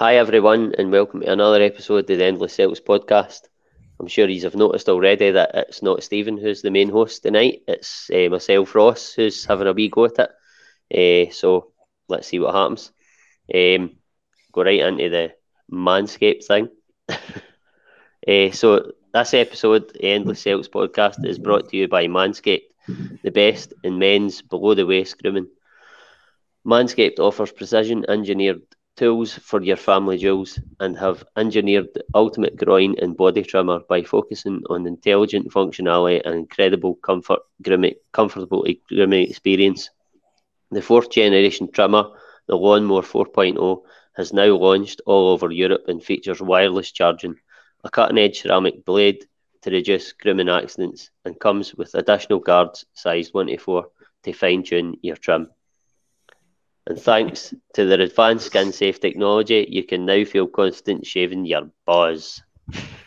Hi, everyone, and welcome to another episode of the Endless Celts podcast. I'm sure you have noticed already that it's not Stephen who's the main host tonight. It's uh, myself, Ross, who's having a wee go at it. Uh, so let's see what happens. Um, go right into the Manscaped thing. uh, so this episode, the Endless Celts podcast, is brought to you by Manscaped, the best in men's below the waist grooming. Manscaped offers precision engineered tools for your family jewels and have engineered the ultimate groin and body trimmer by focusing on intelligent functionality and incredible comfort grooming, comfortable grooming experience. The fourth generation trimmer, the Lawnmower 4.0, has now launched all over Europe and features wireless charging, a cutting edge ceramic blade to reduce grooming accidents, and comes with additional guards sized 1 to 4 to fine tune your trim. And thanks to their advanced skin safe technology, you can now feel confident shaving your balls.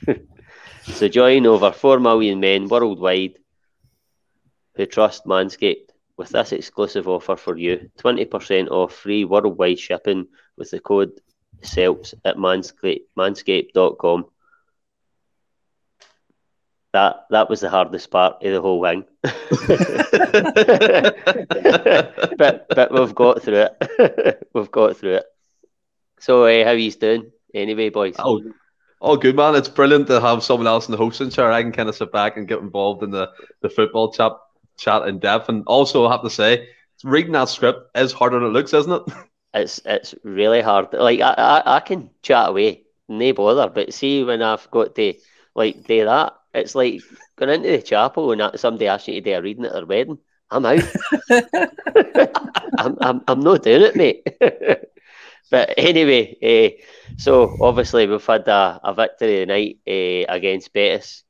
so join over 4 million men worldwide who trust Manscaped with this exclusive offer for you 20% off free worldwide shipping with the code CELTS at manscaped, manscaped.com. That that was the hardest part of the whole thing. but but we've got through it. we've got through it. So uh, how you doing anyway, boys? Oh, oh, good man! It's brilliant to have someone else in the hosting chair. I can kind of sit back and get involved in the the football chat chat in depth. And also, I have to say, reading that script is harder than it looks, isn't it? It's it's really hard. Like I I, I can chat away, no bother. But see when I've got to like do that, it's like going into the chapel and somebody asks you to do a reading at their wedding. I'm out. I'm, I'm, I'm not doing it, mate. but anyway, uh, so obviously we've had a, a victory tonight uh, against Betis.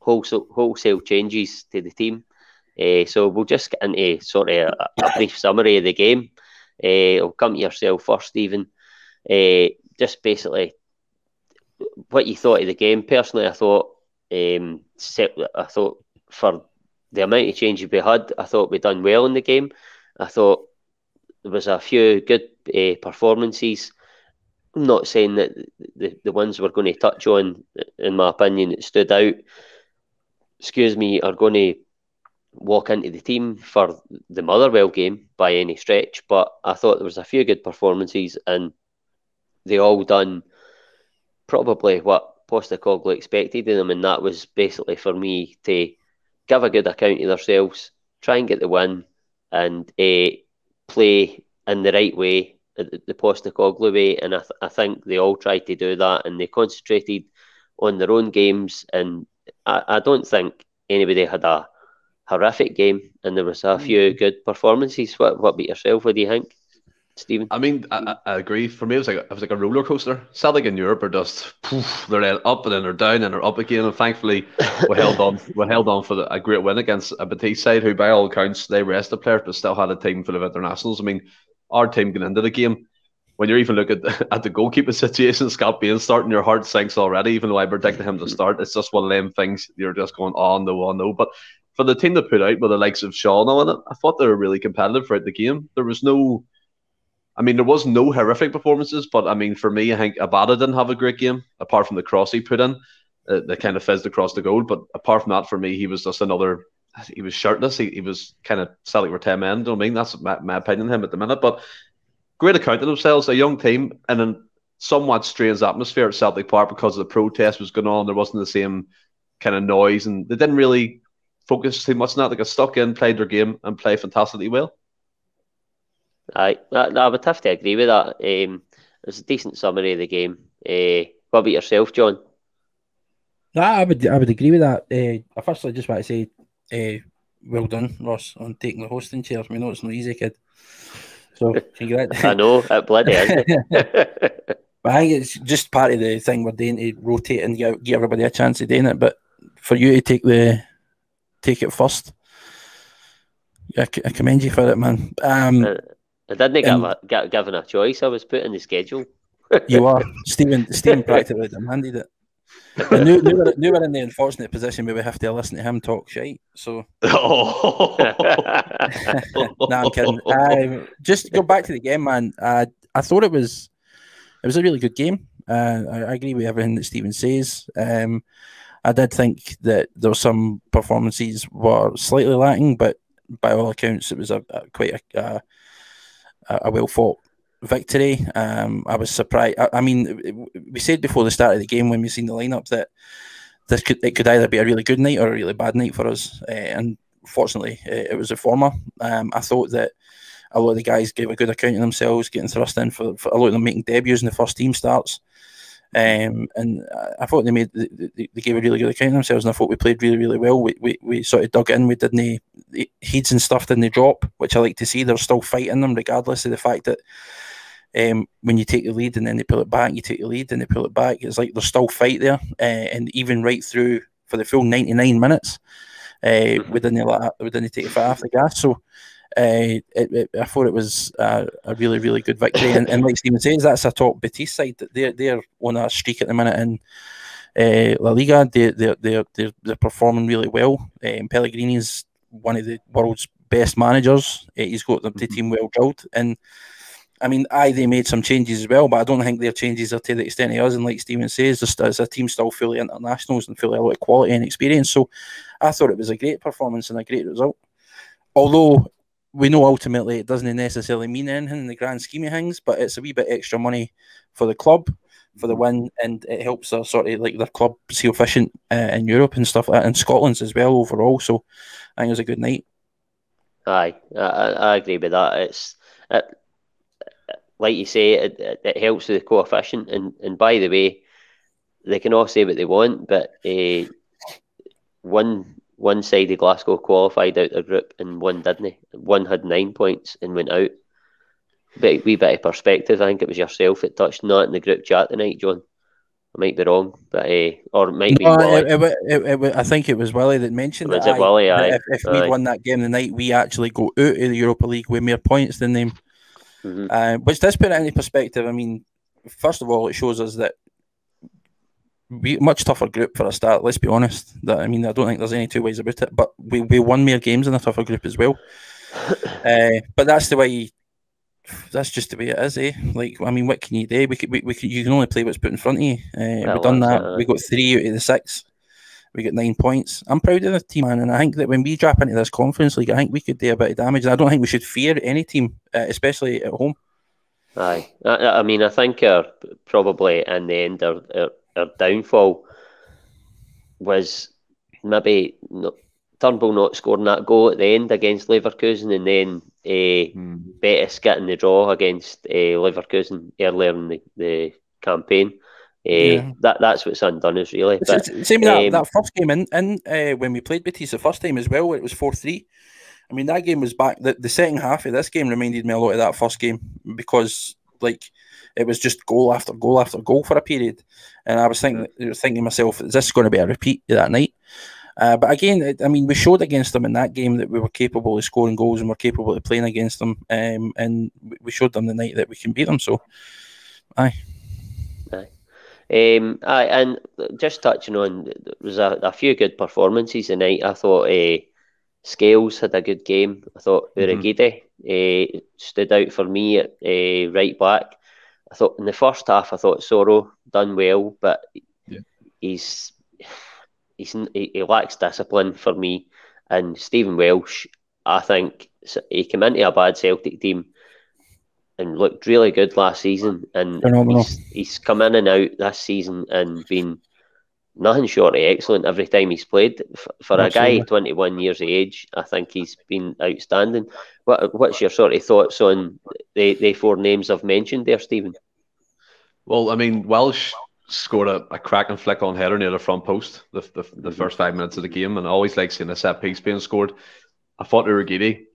Wholesale, wholesale changes to the team. Uh, so we'll just get into sort of a, a brief summary of the game. Uh, I'll come to yourself first, Stephen. Uh, just basically what you thought of the game. Personally, I thought um, I thought for the amount of changes we had, I thought we done well in the game. I thought there was a few good uh, performances. I'm not saying that the, the ones we're going to touch on, in my opinion, that stood out, excuse me, are going to walk into the team for the Motherwell game by any stretch. But I thought there was a few good performances, and they all done probably what Postecoglou expected of them, and that was basically for me to give a good account of themselves, try and get the win, and uh, play in the right way, the, the Postecoglou way. And I, th- I think they all tried to do that, and they concentrated on their own games. And I, I don't think anybody had a horrific game, and there was a few mm. good performances. What, what about yourself? What do you think? Stephen? I mean, I, I, agree. For me, it was like it was like a roller coaster. Celtic in Europe are just poof, they're up and then they're down and they're up again. And thankfully, we held on. We held on for the, a great win against a Betis side, who by all accounts they rested players, but still had a team full of internationals. I mean, our team getting into the game. When you even look at the, at the goalkeeper situation, Scott Bain starting, your heart sinks already. Even though I predicted him to mm-hmm. start, it's just one of them things. You're just going, oh no, oh no. But for the team to put out with the likes of Shaw on it, I thought they were really competitive throughout the game. There was no I mean, there was no horrific performances, but I mean, for me, I think Abada didn't have a great game apart from the cross he put in, uh, that kind of fizzed across the goal. But apart from that, for me, he was just another. He was shirtless. He, he was kind of Celtic were ten men. I mean? That's my, my opinion of him at the minute. But great account of themselves, a young team, and a somewhat strange atmosphere at Celtic Park because the protest was going on. There wasn't the same kind of noise, and they didn't really focus too much on that. They got stuck in, played their game, and play fantastically well. I, I would have to agree with that. Um, it's a decent summary of the game. Uh, what about yourself, John? No, I would I would agree with that. Uh, firstly, I just want to say, uh, well done, Ross, on taking the hosting chair. We know it's not easy, kid. So I know it bloody is. but I think it's just part of the thing we're doing to rotate and give, give everybody a chance of doing it. But for you to take the take it first, I, I commend you for it, man. Um, I didn't um, get, given a choice. I was put in the schedule. you are. Stephen Stephen practically demanded it. I knew, knew, we're, knew we're in the unfortunate position where we have to listen to him talk shite. So, oh. no, I'm kidding. Um, just go back to the game, man. Uh, I thought it was it was a really good game. Uh, I, I, agree with everything that Stephen says. Um, I did think that there were some performances were slightly lacking, but by all accounts, it was a, a quite a, a, a well fought victory. Um, I was surprised. I, I, mean, we said before the start of the game when we seen the lineup that this could it could either be a really good night or a really bad night for us, uh, and fortunately, uh, it was a former. Um, I thought that a lot of the guys gave a good account of themselves, getting thrust in for, for a lot of them making debuts in the first team starts. Um, and I thought they made they, they gave a really good account of themselves, and I thought we played really really well. We, we, we sort of dug in. We didn't heats and stuff didn't drop, which I like to see. They're still fighting them, regardless of the fact that um, when you take the lead and then they pull it back, you take the lead and they pull it back. It's like there's still fight there, uh, and even right through for the full 99 minutes, uh, we didn't we didn't take foot off the gas. So it, it, I thought it was a, a, really really good victory, and, and like Stephen says, that's a top Betis side. They're they're on a streak at the minute in uh, La Liga. They they they're, they're they're performing really well. Um, Pellegrini is one of the world's best managers. Uh, he's got the mm-hmm. team well drilled and I mean, I they made some changes as well, but I don't think their changes are to the extent of us. And like Stephen says, there's, a team still fully internationals and fully a lot of quality and experience. So I thought it was a great performance and a great result. Although we know ultimately it doesn't necessarily mean anything in the grand scheme of things, but it's a wee bit extra money for the club for the win, and it helps their sort of like their club coefficient uh, in Europe and stuff like that, and Scotland's as well overall. So I think it was a good night. Aye, I, I agree with that. It's it, like you say, it, it, it, helps with the coefficient. And, and by the way, they can all say what they want, but uh, one one side of Glasgow qualified out of the group and one didn't. One had nine points and went out. Bit wee bit of perspective. I think it was yourself that touched not in the group chat tonight, John. I might be wrong, but uh, or it might no, be. It, it, it, I think it was Willie that mentioned was that. it Willie? Aye. If, if we won that game the night, we actually go out of the Europa League with more points than them. Mm-hmm. Uh, which does put it into perspective. I mean, first of all, it shows us that we much tougher group for a start. Let's be honest. That I mean, I don't think there's any two ways about it. But we, we won more games in a tougher group as well. uh, but that's the way. That's just the way it is, eh? Like, I mean, what can you do? We could, we, we could, you can only play what's put in front of you. Uh, we've done that. We got three out of the six. We got nine points. I'm proud of the team, man, and I think that when we drop into this conference league, I think we could do a bit of damage. And I don't think we should fear any team, uh, especially at home. Aye, I, I, mean, I think our, probably in the end our, our, our downfall was maybe not, Turnbull not scoring that goal at the end against Leverkusen, and then uh, hmm. Betis getting the draw against uh, Leverkusen earlier in the, the campaign. Uh, yeah. That that's what's undone is really. But, same um, that, that first game in, in uh, when we played Betis the first time as well. It was four three. I mean that game was back. The, the second half of this game reminded me a lot of that first game because like it was just goal after goal after goal for a period, and I was thinking thinking myself, is this going to be a repeat of that night? Uh, but again, I mean, we showed against them in that game that we were capable of scoring goals and we're capable of playing against them, um, and we showed them the night that we can beat them. So, aye. Um, I, and just touching on, there was a, a few good performances tonight. I thought uh, Scales had a good game. I thought Urhoghide mm-hmm. uh, stood out for me at uh, right back. I thought in the first half, I thought Soro done well, but yeah. he's he's he, he lacks discipline for me. And Stephen Welsh, I think he came into a bad Celtic team and looked really good last season. And he's, he's, come in and out this season and been nothing short of excellent every time he's played. For, for a guy 21 years of age, I think he's been outstanding. What What's your sort of thoughts on the, the four names I've mentioned there, Stephen? Well, I mean, Welsh scored a, a cracking flick on header near the front post the, the, the mm-hmm. first five minutes of the game, and I always like seeing a set piece being scored. I thought Urhoghide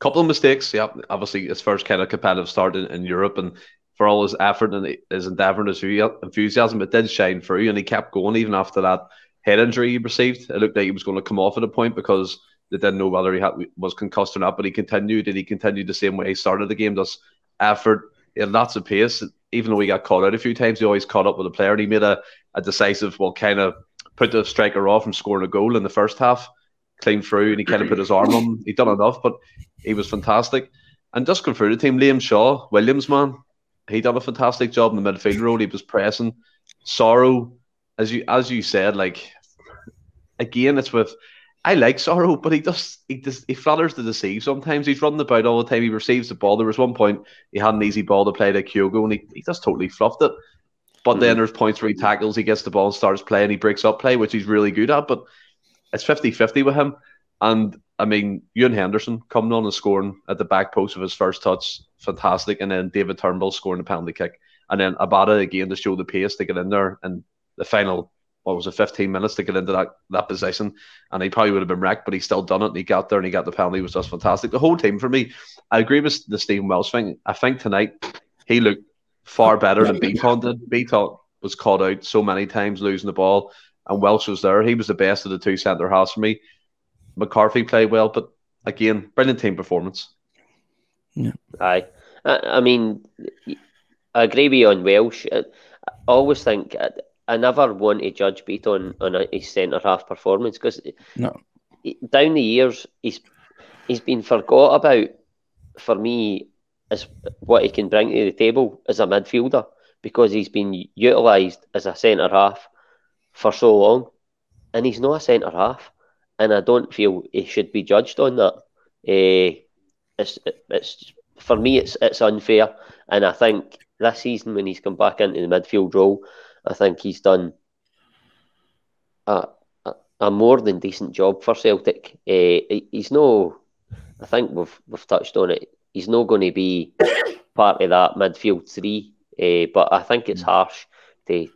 couple of mistakes. Yeah, obviously his first kind of competitive start in, in Europe, and for all his effort and his endeavour and his enthusiasm, it did shine through, and he kept going even after that head injury he received. It looked like he was going to come off at a point because they didn't know whether he had, was concussed or not. But he continued, and he continued the same way he started the game. Thus, effort, he had lots of pace. Even though he got caught out a few times, he always caught up with the player, and he made a, a decisive, well, kind of put the striker off from scoring a goal in the first half clean through and he kind of put his arm on. He'd done enough, but he was fantastic. And just going through the team, Liam Shaw, Williams, man, he done a fantastic job in the midfield role. He was pressing. Soro, as you as you said, like again, it's with I like Soro, but he does he does he flutters to deceive sometimes. He's running about all the time. He receives the ball. There was one point he had an easy ball to play to Kyogo and he, he just totally fluffed it. But mm. then there's points where he tackles, he gets the ball and starts playing, he breaks up play, which he's really good at. But it's 50-50 with him. And I mean, Ewan Henderson coming on and scoring at the back post of his first touch, fantastic. And then David Turnbull scoring a penalty kick. And then Abada again to show the pace to get in there. And the final, what was it, 15 minutes to get into that, that position. And he probably would have been wrecked, but he still done it. And he got there and he got the penalty. It was just fantastic. The whole team for me, I agree with the Stephen Welsh thing. I think tonight he looked far better than Bitton did. Bitton was caught out so many times losing the ball. And Welsh was there. He was the best of the two centre halves for me. McCarthy played well, but again, brilliant team performance. Yeah. Aye. I, I mean, I agree with you on Welsh. I, I always think I, I, never want to judge beat on, on his centre half performance because no. down the years he's he's been forgot about for me as what he can bring to the table as a midfielder because he's been utilised as a centre half for so long, and he's not a centre half and I don't feel he should be judged on that. Uh, it's it's for me it's it's unfair, and I think this season when he's come back into the midfield role, I think he's done a a, a more than decent job for Celtic. Uh, he's no, I think we've we've touched on it. He's not going to be part of that midfield three, uh, but I think it's harsh to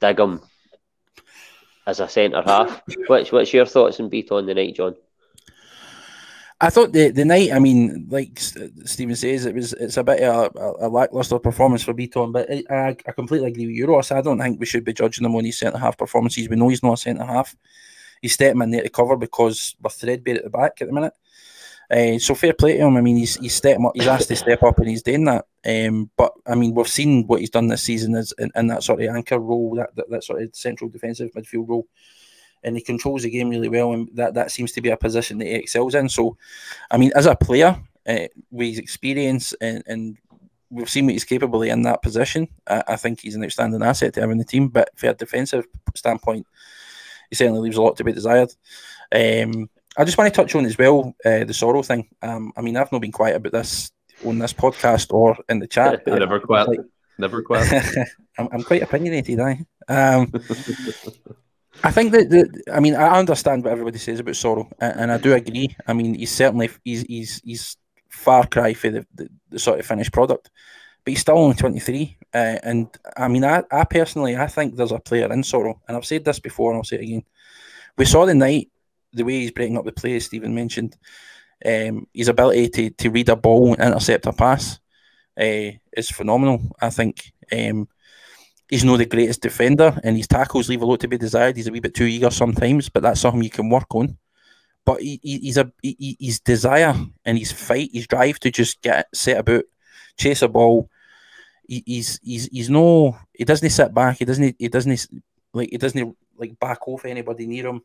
dig him as a centre half. What's what's your thoughts on Bitton the night, John? I thought the the night. I mean, like Stephen says, it was it's a bit of a, a lackluster performance for Bitton, but I, I completely agree with you, Ross. I don't think we should be judging him on his centre half performances. We know he's not a centre half. He's stepping in there to cover because we're threadbare at the back at the minute. Uh, so fair play to him. I mean, he's he's stepping up, he's asked to step up, and he's doing that. Um, but I mean, we've seen what he's done this season is in, in that sort of anchor role, that, that, that sort of central defensive midfield role, and he controls the game really well, and that that seems to be a position that he excels in. So, I mean, as a player, uh, with his experience and, and we've seen what he's capable of in that position. I, I, think he's an outstanding asset to have in the team. But for a defensive standpoint, he certainly leaves a lot to be desired. Um, I just want to touch on as well uh, the Soro thing. Um, I mean, I've not been quiet about this on this podcast or in the chat. Never quit. Like, Never quit. I'm, I'm, quite opinionated, I. Um, I think that the, I mean, I understand what everybody says about Soro, and, and I do agree. I mean, he's certainly he's he's he's far cry for the, the, the sort of finished product, but he's still only 23. Uh, and I mean, I, I personally I think there's a player in Soro, and I've said this before, and I'll say it again. We saw the night the way he's breaking up the play, as Stephen mentioned, um, his ability to, to read a ball and intercept a pass uh, is phenomenal. I think um, he's not the greatest defender, and his tackles leave a lot to be desired. He's a wee bit too eager sometimes, but that's something you can work on. But he, he, he's a he, his desire and his fight, his drive to just get set about, chase a ball. He, he's he's he's no he doesn't sit back. He doesn't he doesn't like he doesn't like back off anybody near him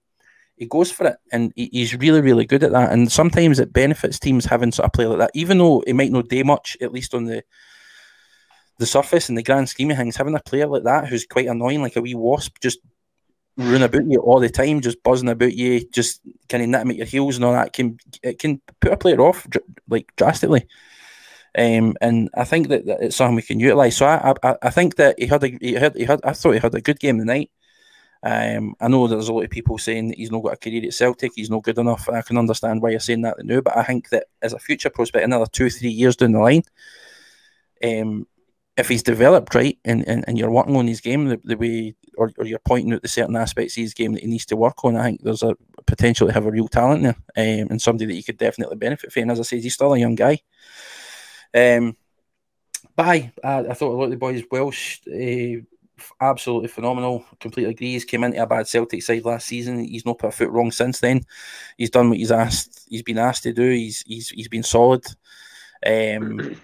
he goes for it, and he, he's really, really good at that. And sometimes it benefits teams having sort of play like that, even though he might not do much, at least on the the surface and the grand scheme of things. Having a player like that who's quite annoying, like a wee wasp, just running about you all the time, just buzzing about you, just kind of knitting at your heels and all that can it can put a player off like drastically. Um, and I think that, that, it's something we can utilise. So I, I, I think that he had a he had he had I thought he had a good game tonight. Um, I know there's a lot of people saying that he's not got a career at Celtic, he's not good enough. I can understand why you're saying that now, but I think that as a future prospect, another two, three years down the line, um, if he's developed right and, and, and you're working on his game the, the way, or, or you're pointing out the certain aspects of his game that he needs to work on, I think there's a potential to have a real talent there um, and somebody that you could definitely benefit from. And as I said, he's still a young guy. Um, but I, I, thought a lot of the boys Welsh. Uh, absolutely phenomenal. Completely agree. He's came into a bad Celtic side last season. He's not put a foot wrong since then. He's done what he's asked. He's been asked to do. He's he's he's been solid. Um,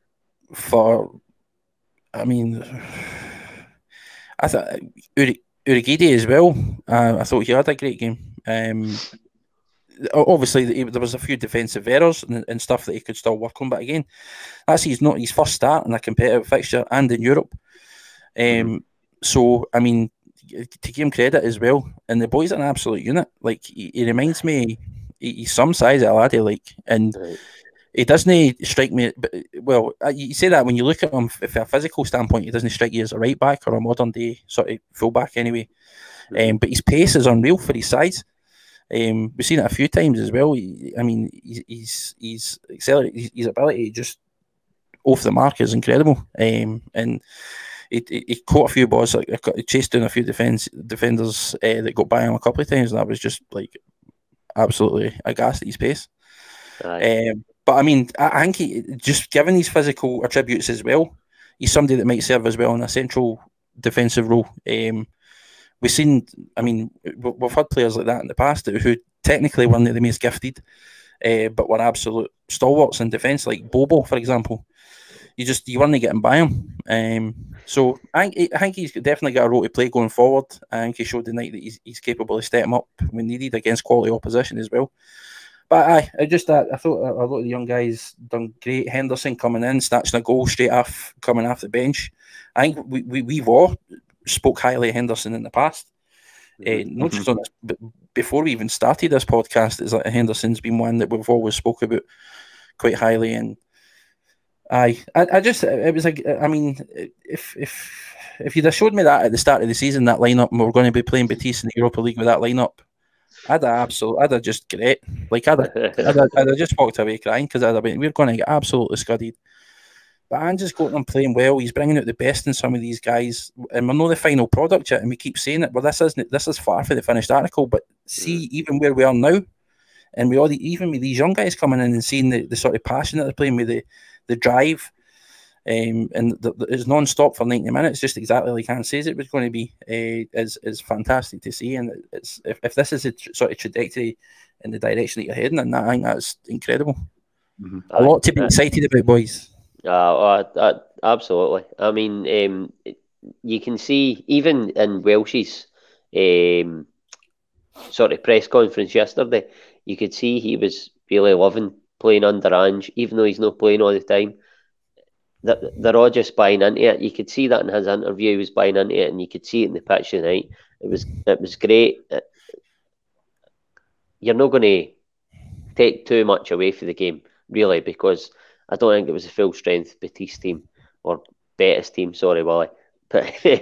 for, I mean, I thought Uri, Urhoghide as well. Uh, I thought he had a great game. Um, obviously there was a few defensive errors and, and, stuff that he could still work on. But again, that's his not his first start in a competitive fixture and in Europe. Um, mm-hmm. so I mean, to give him credit as well, and the boy's an absolute unit. Like he, he reminds me, he, he's some size at a laddie, like and. Right. He doesn't strike me. But, well, you say that when you look at him from a physical standpoint, he doesn't strike you as a right back or a modern day sort of fullback anyway. Um, but his pace is unreal for his size. Um, we've seen it a few times as well. I mean, he's he's he's accelerated. His ability just off the mark is incredible. Um, and he, he, he, caught a few balls, like he chased down a few defense defenders uh, that got by him a couple of times, and that was just like absolutely aghast at his pace. Um, but I mean, I, I think he, just given these physical attributes as well, he's somebody that might serve as well in a central defensive role. Um, we've seen, I mean, we've had players like that in the past who technically weren't the most gifted, uh, but were absolute stalwarts in defence, like Bobo, for example. You just you weren't getting by him. Um, so I think, I think he's definitely got a role to play going forward. I think he showed tonight that he's, he's capable of stepping up when needed against quality opposition as well. But I, I just I, I thought a lot of the young guys done great. Henderson coming in, snatching a goal straight off, coming off the bench. I think we, we we've all spoke highly of Henderson in the past. Mm-hmm. Uh, not just on this, but before we even started this podcast, is like Henderson's been one that we've always spoke about quite highly. And I, I, I just, it was like, I mean, if if if you'd have showed me that at the start of the season, that lineup, and we are going to be playing Betis in the Europa League with that lineup, I'd have absolutely, I'd have just great. Like I'd, have, I'd, have, I'd have just walked away crying because I'd have been, we're going to get absolutely scudded. But Ange's got them playing well. He's bringing out the best in some of these guys, and we're not the final product yet. And we keep saying it, but this isn't. This is far from the finished article. But see, mm. even where we are now, and we already even with these young guys coming in and seeing the, the sort of passion that they're playing with the the drive, um, and the, the, it's non-stop for ninety minutes, just exactly like Han says it was going to be, uh, is is fantastic to see. And it's if, if this is a tr- sort of trajectory in the direction that you're heading, and I think that's incredible. Mm-hmm. A lot to be excited about, boys. Uh, uh, absolutely. I mean, um, you can see even in Welsh's um, sort of press conference yesterday, you could see he was really loving playing under Ange, even though he's not playing all the time. They're all just buying into it. You could see that in his interview, he was buying into it, and you could see it in the pitch tonight. It was it was great. You're not going to take too much away from the game, really, because I don't think it was a full strength Betis team or Betis team. Sorry, Wally. But uh,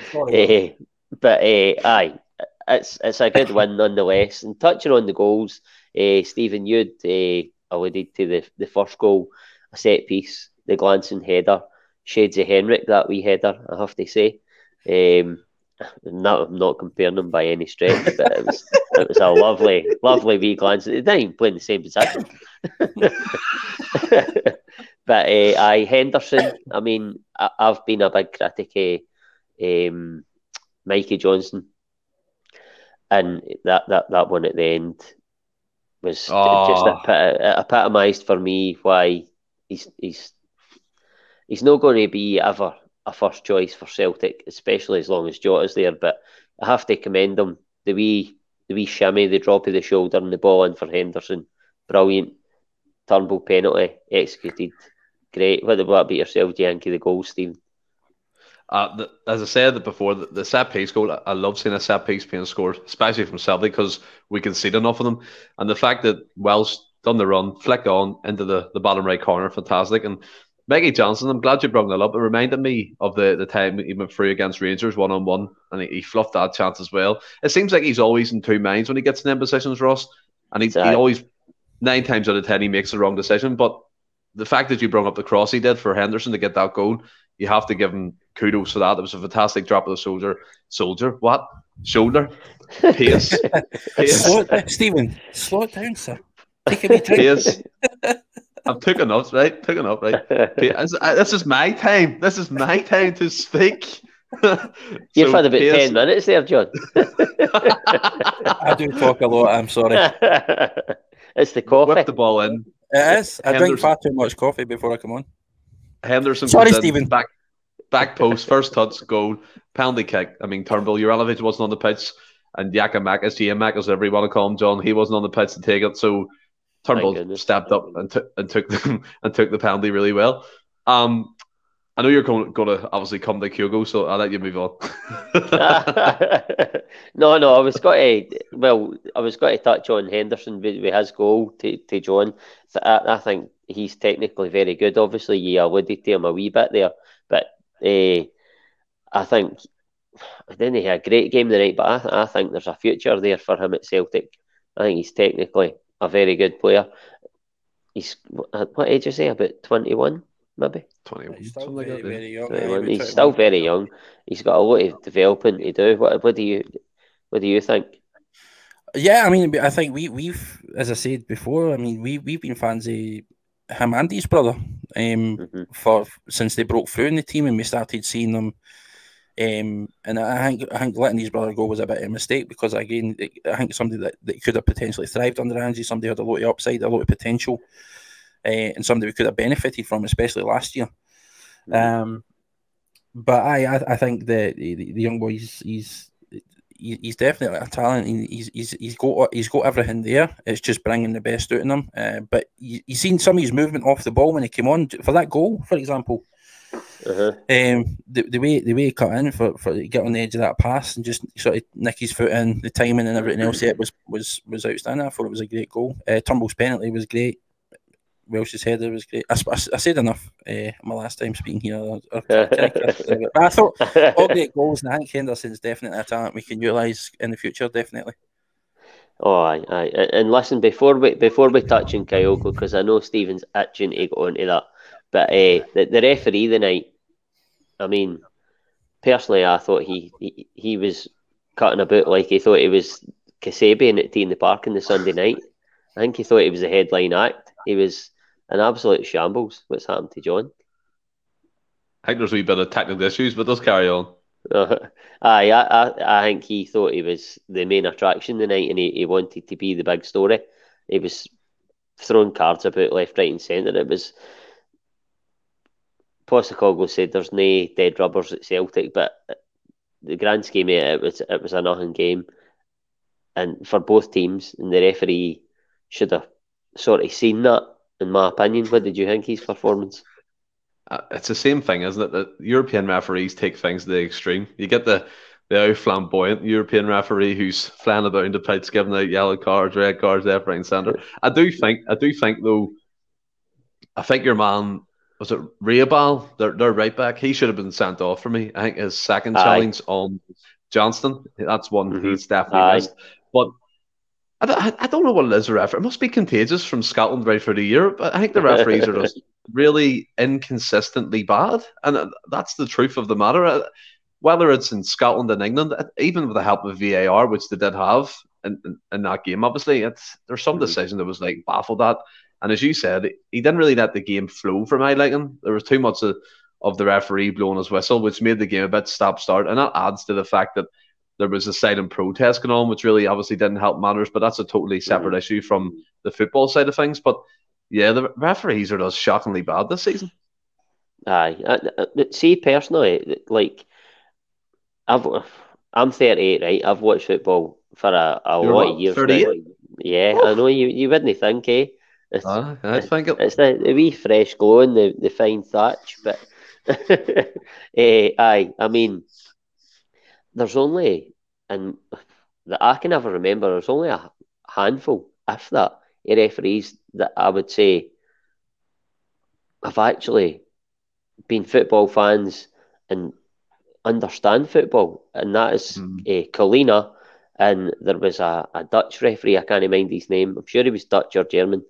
but uh, aye, it's it's a good win nonetheless. And touching on the goals, uh, Stephen, you'd uh, alluded to the the first goal, a set piece, the glancing header, shades of Henrik that wee header. I have to say. Um, not, I'm not comparing them by any stretch, but it was it was a lovely, lovely wee glance. They didn't even play in the same position. but uh, I Henderson. I mean, I, have been a big critic of um, Mikey Johnston, and that, that that one at the end was oh. just ah. epitomised for me why he's he's he's not going to be ever a first choice for Celtic, especially as long as Jota's there. But I have to commend him. The wee the wee shimmy, the drop of the shoulder and the ball in for Henderson. Brilliant. Turnbull penalty executed. Great. What about yourself, Yankee, the goal, Steve? Uh, the, as I said before, the, the set piece goal, I love seeing a set piece being scored, especially from Celtic because we can see enough of them. And the fact that Wells done the run, flick on into the, the bottom right corner, fantastic. And Mikey Johnston, I'm glad you brought that up. It reminded me of the, the time he went through against Rangers one on one, and he, he, fluffed that chance as well. It seems like he's always in two minds when he gets in them positions, Ross, and he, exactly. he always nine times out of ten he makes the wrong decision. But the fact that you brought up the cross he did for Henderson to get that goal, you have to give him kudos for that. It was a fantastic drop of the soldier. Soldier, what? Shoulder, pace, pace. Slow Stephen, slow it down, sir. Take a wee time. Pace. I've took enough, right? Took enough, right? Uh, this is my time. This is my time to speak. You've had about Piers... 10 minutes there, John. I do talk a lot, I'm sorry. it's the coffee. Whip the ball in. It is. I Henderson. drink far too much coffee before I come on. Henderson. Sorry, Stephen. Back, back post, first touch, goal, penalty kick. I mean, Turnbull, your elevator wasn't on the pitch. and Giakoumakis, Giakoumakis, whatever you want to call him, John, he wasn't on the pitch to take it. So Turnbull stepped up and, t- and took the, and took the penalty really well. Um, I know you're going, going to obviously come to Kyogo, so I'll let you move on. no, no, I was got to well, I was got to touch on Henderson with, with his goal to, to John. I, I think he's technically very good. Obviously, you alluded to him a wee bit there, but uh, I think I didn't have a great game tonight, but I, I think there's a future there for him at Celtic. I think he's technically a very good player. He's what age is he? About twenty one, maybe. Twenty one. He's still very, very young. 21. He's still very young. He's got a lot of developing to do. What What do you What do you think? Yeah, I mean, I think we we've, as I said before, I mean, we we've been fans of him and his brother um, mm-hmm. for since they broke through in the team and we started seeing them um, and I think I think letting his brother go was a bit of a mistake because again I think somebody that, that could have potentially thrived under Ange, somebody had a lot of upside, a lot of potential, uh, and somebody we could have benefited from, especially last year. Um, but I, I, I think the, the, the young boy he's, he's he's definitely a talent. He's he's he's got he's got everything there. It's just bringing the best out in him. Uh, but you, you seen some of his movement off the ball when he came on for that goal, for example. Uh-huh. Um, the, the way the way he cut in for, for get on the edge of that pass and just sort of nick his foot in, the timing and everything else, it was was was outstanding. I thought it was a great goal. Uh, Turnbull's penalty was great. Welsh's header was great. I, I, I said enough uh, my last time speaking here. but I thought all great goals, and I think Henderson's definitely a talent we can utilise in the future, definitely. Oh, aye, aye. And listen, before we before we touch on Kyogo, because I know Stephen's itching to go into that. But uh, the, the referee the night, I mean, personally, I thought he, he, he was cutting about like he thought he was Kasabian at T in the Park on the Sunday night. I think he thought he was a headline act. He was an absolute shambles. What's happened to John? I think there's a wee bit of technical issues, but let's carry on. Uh, I, I, I think he thought he was the main attraction the night and he, he wanted to be the big story. He was throwing cards about left, right, and centre. It was Postecoglou said there's no dead rubbers at Celtic, but the grand scheme of it, it was it was a nothing game, and for both teams, and the referee should have sort of seen that. In my opinion, what did you think his performance? Uh, it's the same thing, isn't it? That European referees take things to the extreme. You get the the flamboyant European referee who's flying about in the pitch, giving out yellow cards, red cards, left, right, and centre. I do think, I do think though, I think your man was it Ruibal, their, their right back? He should have been sent off for me. I think his second Aye. challenge on Johnston, that's one mm-hmm. he's definitely Aye. missed. But I, I don't know what it is, the referee. It must be contagious from Scotland right through the year. But I think the referees are just really inconsistently bad. And that's the truth of the matter. Uh, whether it's in Scotland and England, uh, even with the help of VAR, which they did have in, in, in that game, obviously, it's there's some mm-hmm. decision that was like baffled at. And as you said, he didn't really let the game flow for my liking. There was too much of, of the referee blowing his whistle, which made the game a bit stop start. And that adds to the fact that there was a silent protest going on, which really obviously didn't help matters. But that's a totally separate mm-hmm. issue from the football side of things. But yeah, the referees are just shockingly bad this season. Aye, uh, see personally, like I've I'm 38, right? I've watched football for a, a lot what, of years. 38? Yeah, I know you you wouldn't think, eh? It's, uh, I think it... it's the, the wee fresh glow and the, the fine thatch, but uh, aye, I mean, there's only, and that I can ever remember, there's only a handful, if that, of referees that I would say have actually been football fans and understand football, and that is mm. uh, Collina. And there was a, a Dutch referee, I can't mind his name. I'm sure he was Dutch or German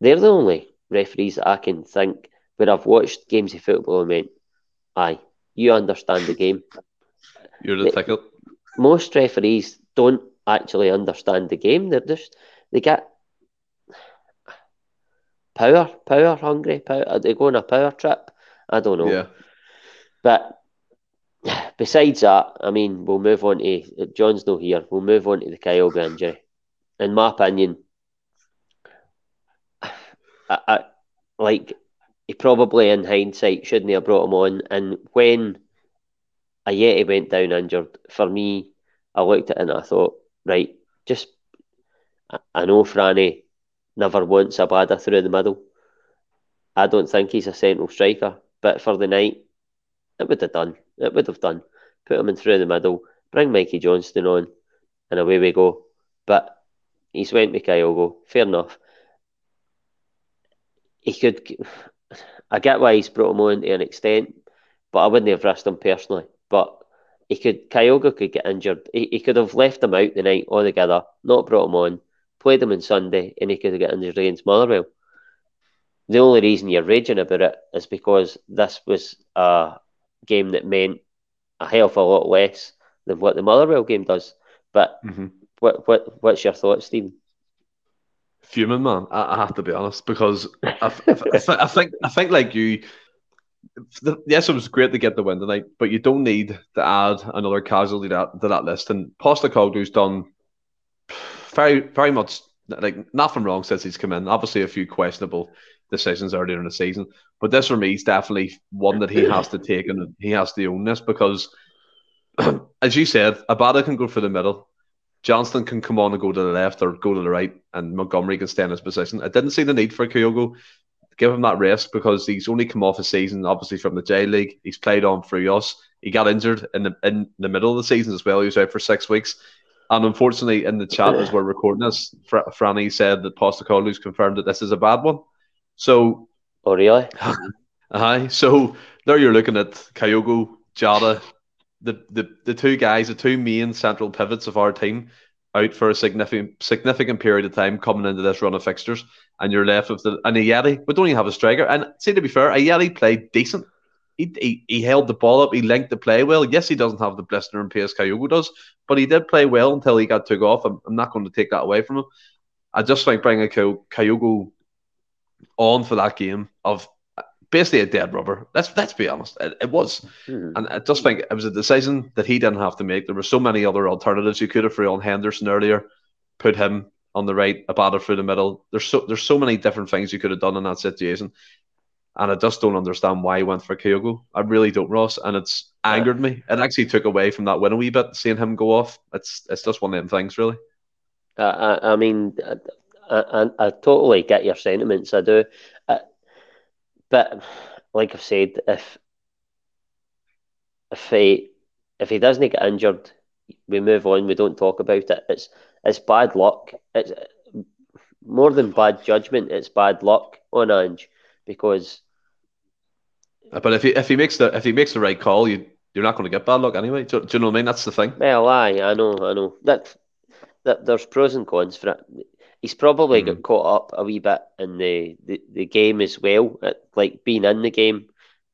they're the only referees I can think where I've watched games of football and went, aye, you understand the game. You're the ticket. Most referees don't actually understand the game. They're just they get power, power hungry. Power. Uh, they go on a power trip. I don't know. Yeah. But besides that, I mean, we'll move on to John's not here. We'll move on to the Kyogo injury. In my opinion, I, I, like he probably in hindsight shouldn't have brought him on. And when Ajeti went down injured, for me, I looked at it and I thought, right, just I, I know Franny never wants a Abada through the middle. I don't think he's a central striker, but for the night, it would have done. It would have done. Put him in through the middle, bring Mikey Johnston on, and away we go. But he's went with Kyogo. Fair enough. He could. I get why he's brought him on to an extent, but I wouldn't have risked him personally. But he could. Kyogo could get injured. He, he could have left him out the night altogether, not brought him on, played him on Sunday, and he could have got injured against Motherwell. The only reason you're raging about it is because this was a game that meant a hell of a lot less than what the Motherwell game does. But Mhm. what what what's your thoughts, Stephen? Fuming man, I, I have to be honest because I, I, I, I think I think like you. The- Yes, it was great to get the win tonight, but you don't need to add another casualty to that, to that list. And Postecoglou's done very, very much like nothing wrong since he's come in. Obviously, a few questionable decisions earlier in the season, but this for me is definitely one that he has to take and he has to own this because, as you said, Abada can go for the middle. Johnston can come on and go to the left or go to the right, and Montgomery can stay in his position. I didn't see the need for Kyogo give him that rest because he's only come off a season, obviously from the J League. He's played on through us. He got injured in the in the middle of the season as well. He was out for six weeks. And unfortunately, in the chat as we're recording this, Fr- Franny said that Postecoglou's confirmed that this is a bad one. So, Oh really? aye. So there you're looking at Kyogo, Jota, the, the the two guys, the two main central pivots of our team, out for a significant significant period of time coming into this run of fixtures, and you're left with the and Ajeti. We don't even have a striker. And see to be fair, Ajeti played decent. He, he, he held the ball up. He linked the play well. Yes, he doesn't have the blister and pace Kyogo does, but he did play well until he got took off. I'm, I'm not going to take that away from him. I just think bringing Kyo- Kyogo on for that game of basically a dead rubber. Let's let's be honest. It, it was, Hmm. and I just think it was a decision that he didn't have to make. There were so many other alternatives. You could have thrown Henderson earlier, put him on the right, Abada through the middle. There's so there's so many different things you could have done in that situation, and I just don't understand why he went for Kyogo. I really don't, Ross, and it's angered me. It actually took away from that win a wee bit, seeing him go off. It's it's just one of them things, really. I, I, I mean, I, I, I totally get your sentiments. I do, uh, but like I've said, if if he if he doesn't get injured, we move on. We don't talk about it. It's it's bad luck. It's more than bad judgment. It's bad luck on Ange because But if he if he makes the if he makes the right call, you you're not going to get bad luck anyway. Do, do you know what I mean? That's the thing. Well, aye, I know, I know. That that there's pros and cons for it. He's probably hmm. got caught up a wee bit in the, the, the game as well. At, like being in the game,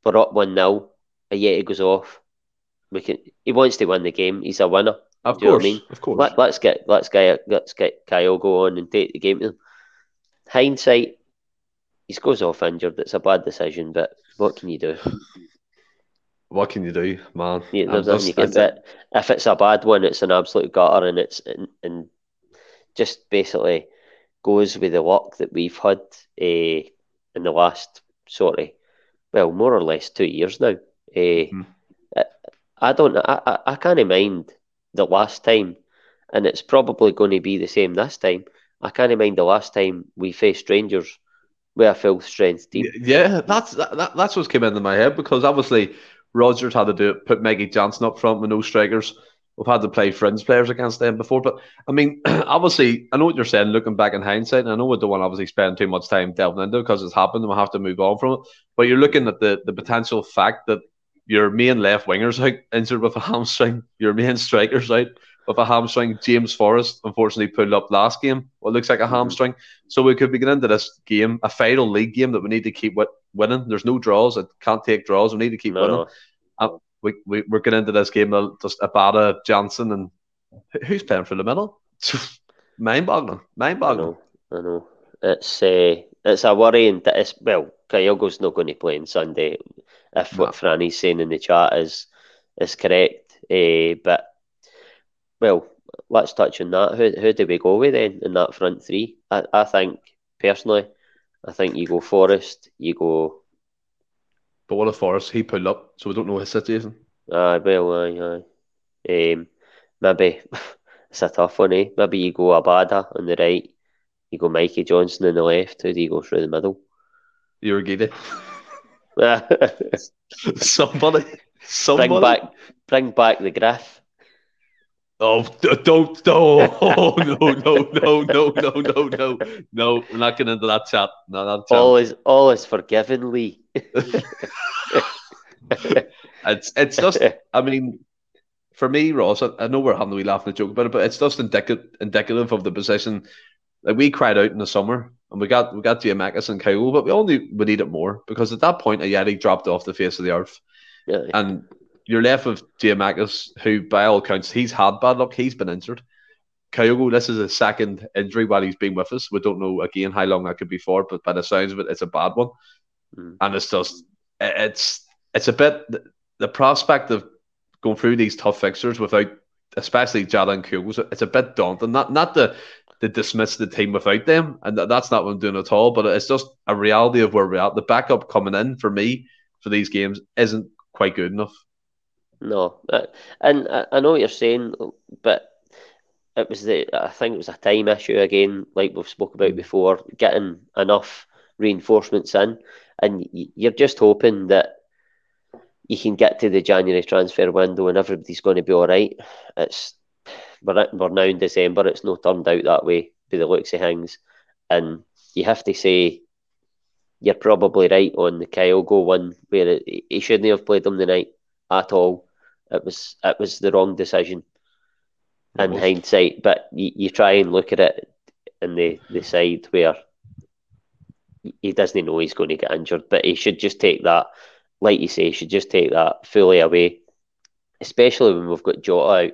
we're up one 0 and yet he goes off. We can. He wants to win the game. He's a winner. Of Do you know what course, I mean? of course. Let, let's get let's get let's get Kyogo on and take the game to him. Hindsight, he goes off injured. It's a bad decision, but what can you do? What can you do, man? Yeah, there's nothing you can. But if it's a bad one, it's an absolute gutter, and it's and, and just basically goes with the luck that we've had uh, in the last sort of well, more or less two years now. Uh, Hmm. I, I don't. I, I I can't mind the last time, and it's probably going to be the same this time. I can't mind the last time we faced strangers with a full strength team. Yeah, that's that, that, that's what's came into my head because obviously Rodgers had to do it, put Mikey Johnston up front with no strikers. We've had to play fringe players against them before, but I mean, obviously, I know what you're saying. Looking back in hindsight, and I know we don't want to obviously spend too much time delving into because it's happened and we have to move on from it. But you're looking at the the potential fact that your main left wingers out injured with a hamstring, your main strikers out with a hamstring. James Forrest unfortunately pulled up last game. What looks like a Mhm. hamstring. So we could be getting into this game, a final league game that we need to keep wi- winning. There's no draws. It can't take draws. We need to keep No, winning. no. We, we, we're getting into this game just Abada, Johnston, and who's playing for the middle? Mind boggling. Mind I know, I know. It's uh, it's a worry, and it's well, Kyogo's not going to play on Sunday if No. what Franny's saying in the chat is is correct. Uh, but well, let's touch on that. Who who do we go with then in that front three? I, I think personally, I think you go Forrest, you go But what if Forrest, he pulled up, so we don't know his situation. Aye, well, aye, aye. Um, maybe it's a tough one, eh? Maybe you go Abada on the right, you go Mikey Johnston on the left. Who do you go through the middle? You're giddy. somebody, eh? somebody. Bring back, bring back the Griff. Oh, don't, don't, oh, no, no, no, no, no, no, no, no. We're not getting into that chat. No, that chat. All is, all is forgiven, Leigh. it's, it's just, I mean, for me, Ross, I, I know we're having a wee laugh and a joke about it, but it's just indicative, indicative of the position. Like we cried out in the summer, and we got we got Giakoumakis and Kyle, but we only we need it more because at that point, Ajeti dropped off the face of the earth, Yeah. and you're left with Giakoumakis, who by all accounts he's had bad luck. He's been injured. Kyogo, this is a second injury while he's been with us. We don't know again how long that could be for, but by the sounds of it, it's a bad one, Mm. and it's just it's it's a bit the, the prospect of going through these tough fixtures without, especially Jota and Kyogo, it's a bit daunting. Not not to to dismiss the team without them, and that, that's not what I'm doing at all. But it's just a reality of where we're at. The backup coming in for me for these games isn't quite good enough. No, uh, and I, I know what you're saying, but it was the I think it was a time issue again, like we've spoke about before, getting enough reinforcements in, and y- you're just hoping that you can get to the January transfer window and everybody's going to be all right. It's we're, we're now in December. It's not turned out that way by the looks of things, and you have to say you're probably right on the Kyogo one where it, he shouldn't have played them the night at all. It was it was the wrong decision in hindsight. But you, you try and look at it in the, the side where he doesn't know he's going to get injured, but he should just take that, like you say, he should just take that fully away, especially when we've got Jota out.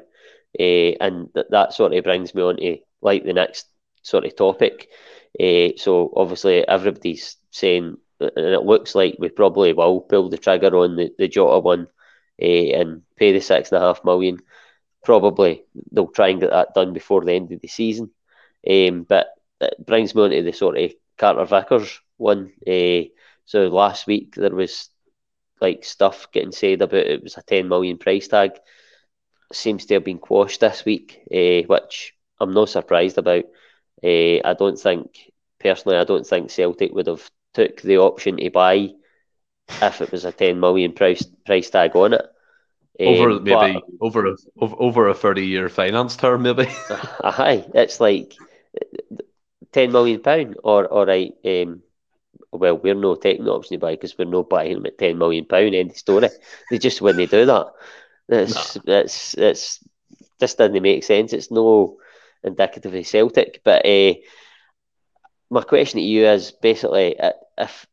Uh, and th- that sort of brings me on to like the next sort of topic. Uh, so obviously everybody's saying, and it looks like we probably will pull the trigger on the, the Jota one uh, and pay the six and a half million. Probably they'll try and get that done before the end of the season. Um, but it brings me on to the sort of Carter Vickers one. Uh, so last week there was like stuff getting said about it was a 10 million price tag. Seems to have been quashed this week, uh, which I'm not surprised about. Uh, I don't think, personally, I don't think Celtic would have took the option to buy if it was a 10 million price price tag on it. Over Um, maybe but- over a over, over a thirty year finance term, maybe. Aye, it's like ten million pound, or or right. Um, well, we're not taking the option to buy because we're not buying them at ten million pound. End of story. They just when they do that, it's it's it's just doesn't make sense. It's no indicative of Celtic. But uh, my question to you is basically if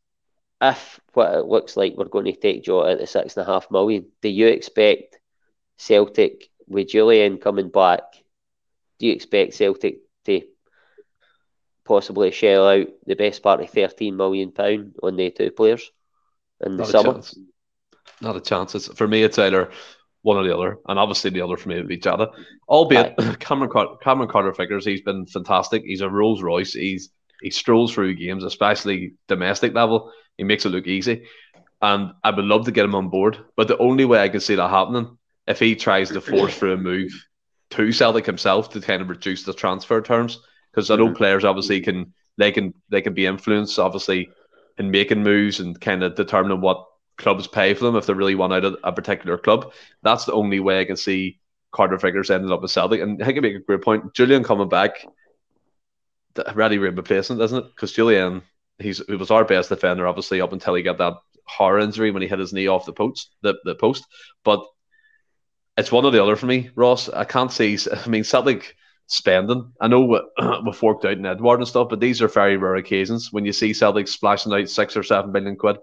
if what it looks like we're going to take Jota at the six and a half million, do you expect Celtic with Julian coming back? Do you expect Celtic to possibly shell out the best part of thirteen million pound on the two players in the Not summer? chance. Not a chance. It's, for me, it's either one or the other, and obviously the other for me would be Jota. Albeit Cameron Carter, Cameron Carter Vickers he's been fantastic. He's a Rolls Royce. He's he strolls through games, especially domestic level. He makes it look easy, and I would love to get him on board. But the only way I can see that happening if he tries to force through a move to Celtic himself to kind of reduce the transfer terms, because I know Mhm. players obviously can they can they can be influenced obviously in making moves and kind of determining what clubs pay for them if they really want out of a particular club. That's the only way I can see Carter Vickers ending up with Celtic. And I think you make a great point. Julian coming back, ready replacement, isn't it? Because Julian, he's he was our best defender, obviously, up until he got that horror injury when he hit his knee off the post, the, the post. But it's one or the other for me, Ross. I can't see. I mean, Celtic spending. I know we- we've worked out in Edouard and stuff, but these are very rare occasions when you see Celtic splashing out six or seven million quid.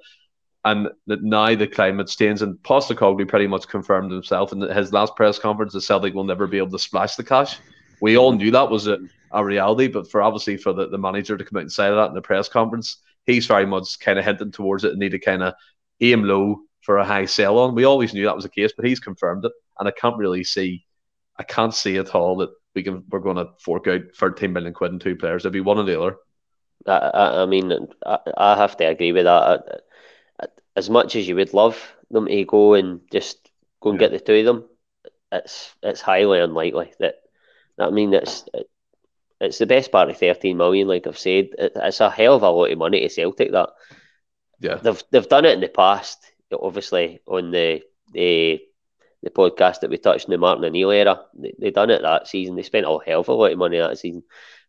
And that now the climate changed, and Postecoglou pretty much confirmed himself in his last press conference that Celtic will never be able to splash the cash. We all knew that was a, a reality, but for obviously for the, the manager to come out and say that in the press conference, he's very much kind of hinting towards it and need to kind of aim low for a high sell on. We always knew that was the case, but he's confirmed it, and I can't really see, I can't see at all that we can we're going to fork out 13 million quid in two players. It'd be one or the other. I, I mean, I, I have to agree with that. As much as you would love them to go and just go and Yeah. get the two of them, it's it's highly unlikely that. I mean, it's it's the best part of thirteen million. Like I've said, it, it's a hell of a lot of money to Celtic. That Yeah. they've they've done it in the past. Obviously, on the the the podcast that we touched in the Martin O'Neill era, they, they done it that season. They spent a hell of a lot of money that season,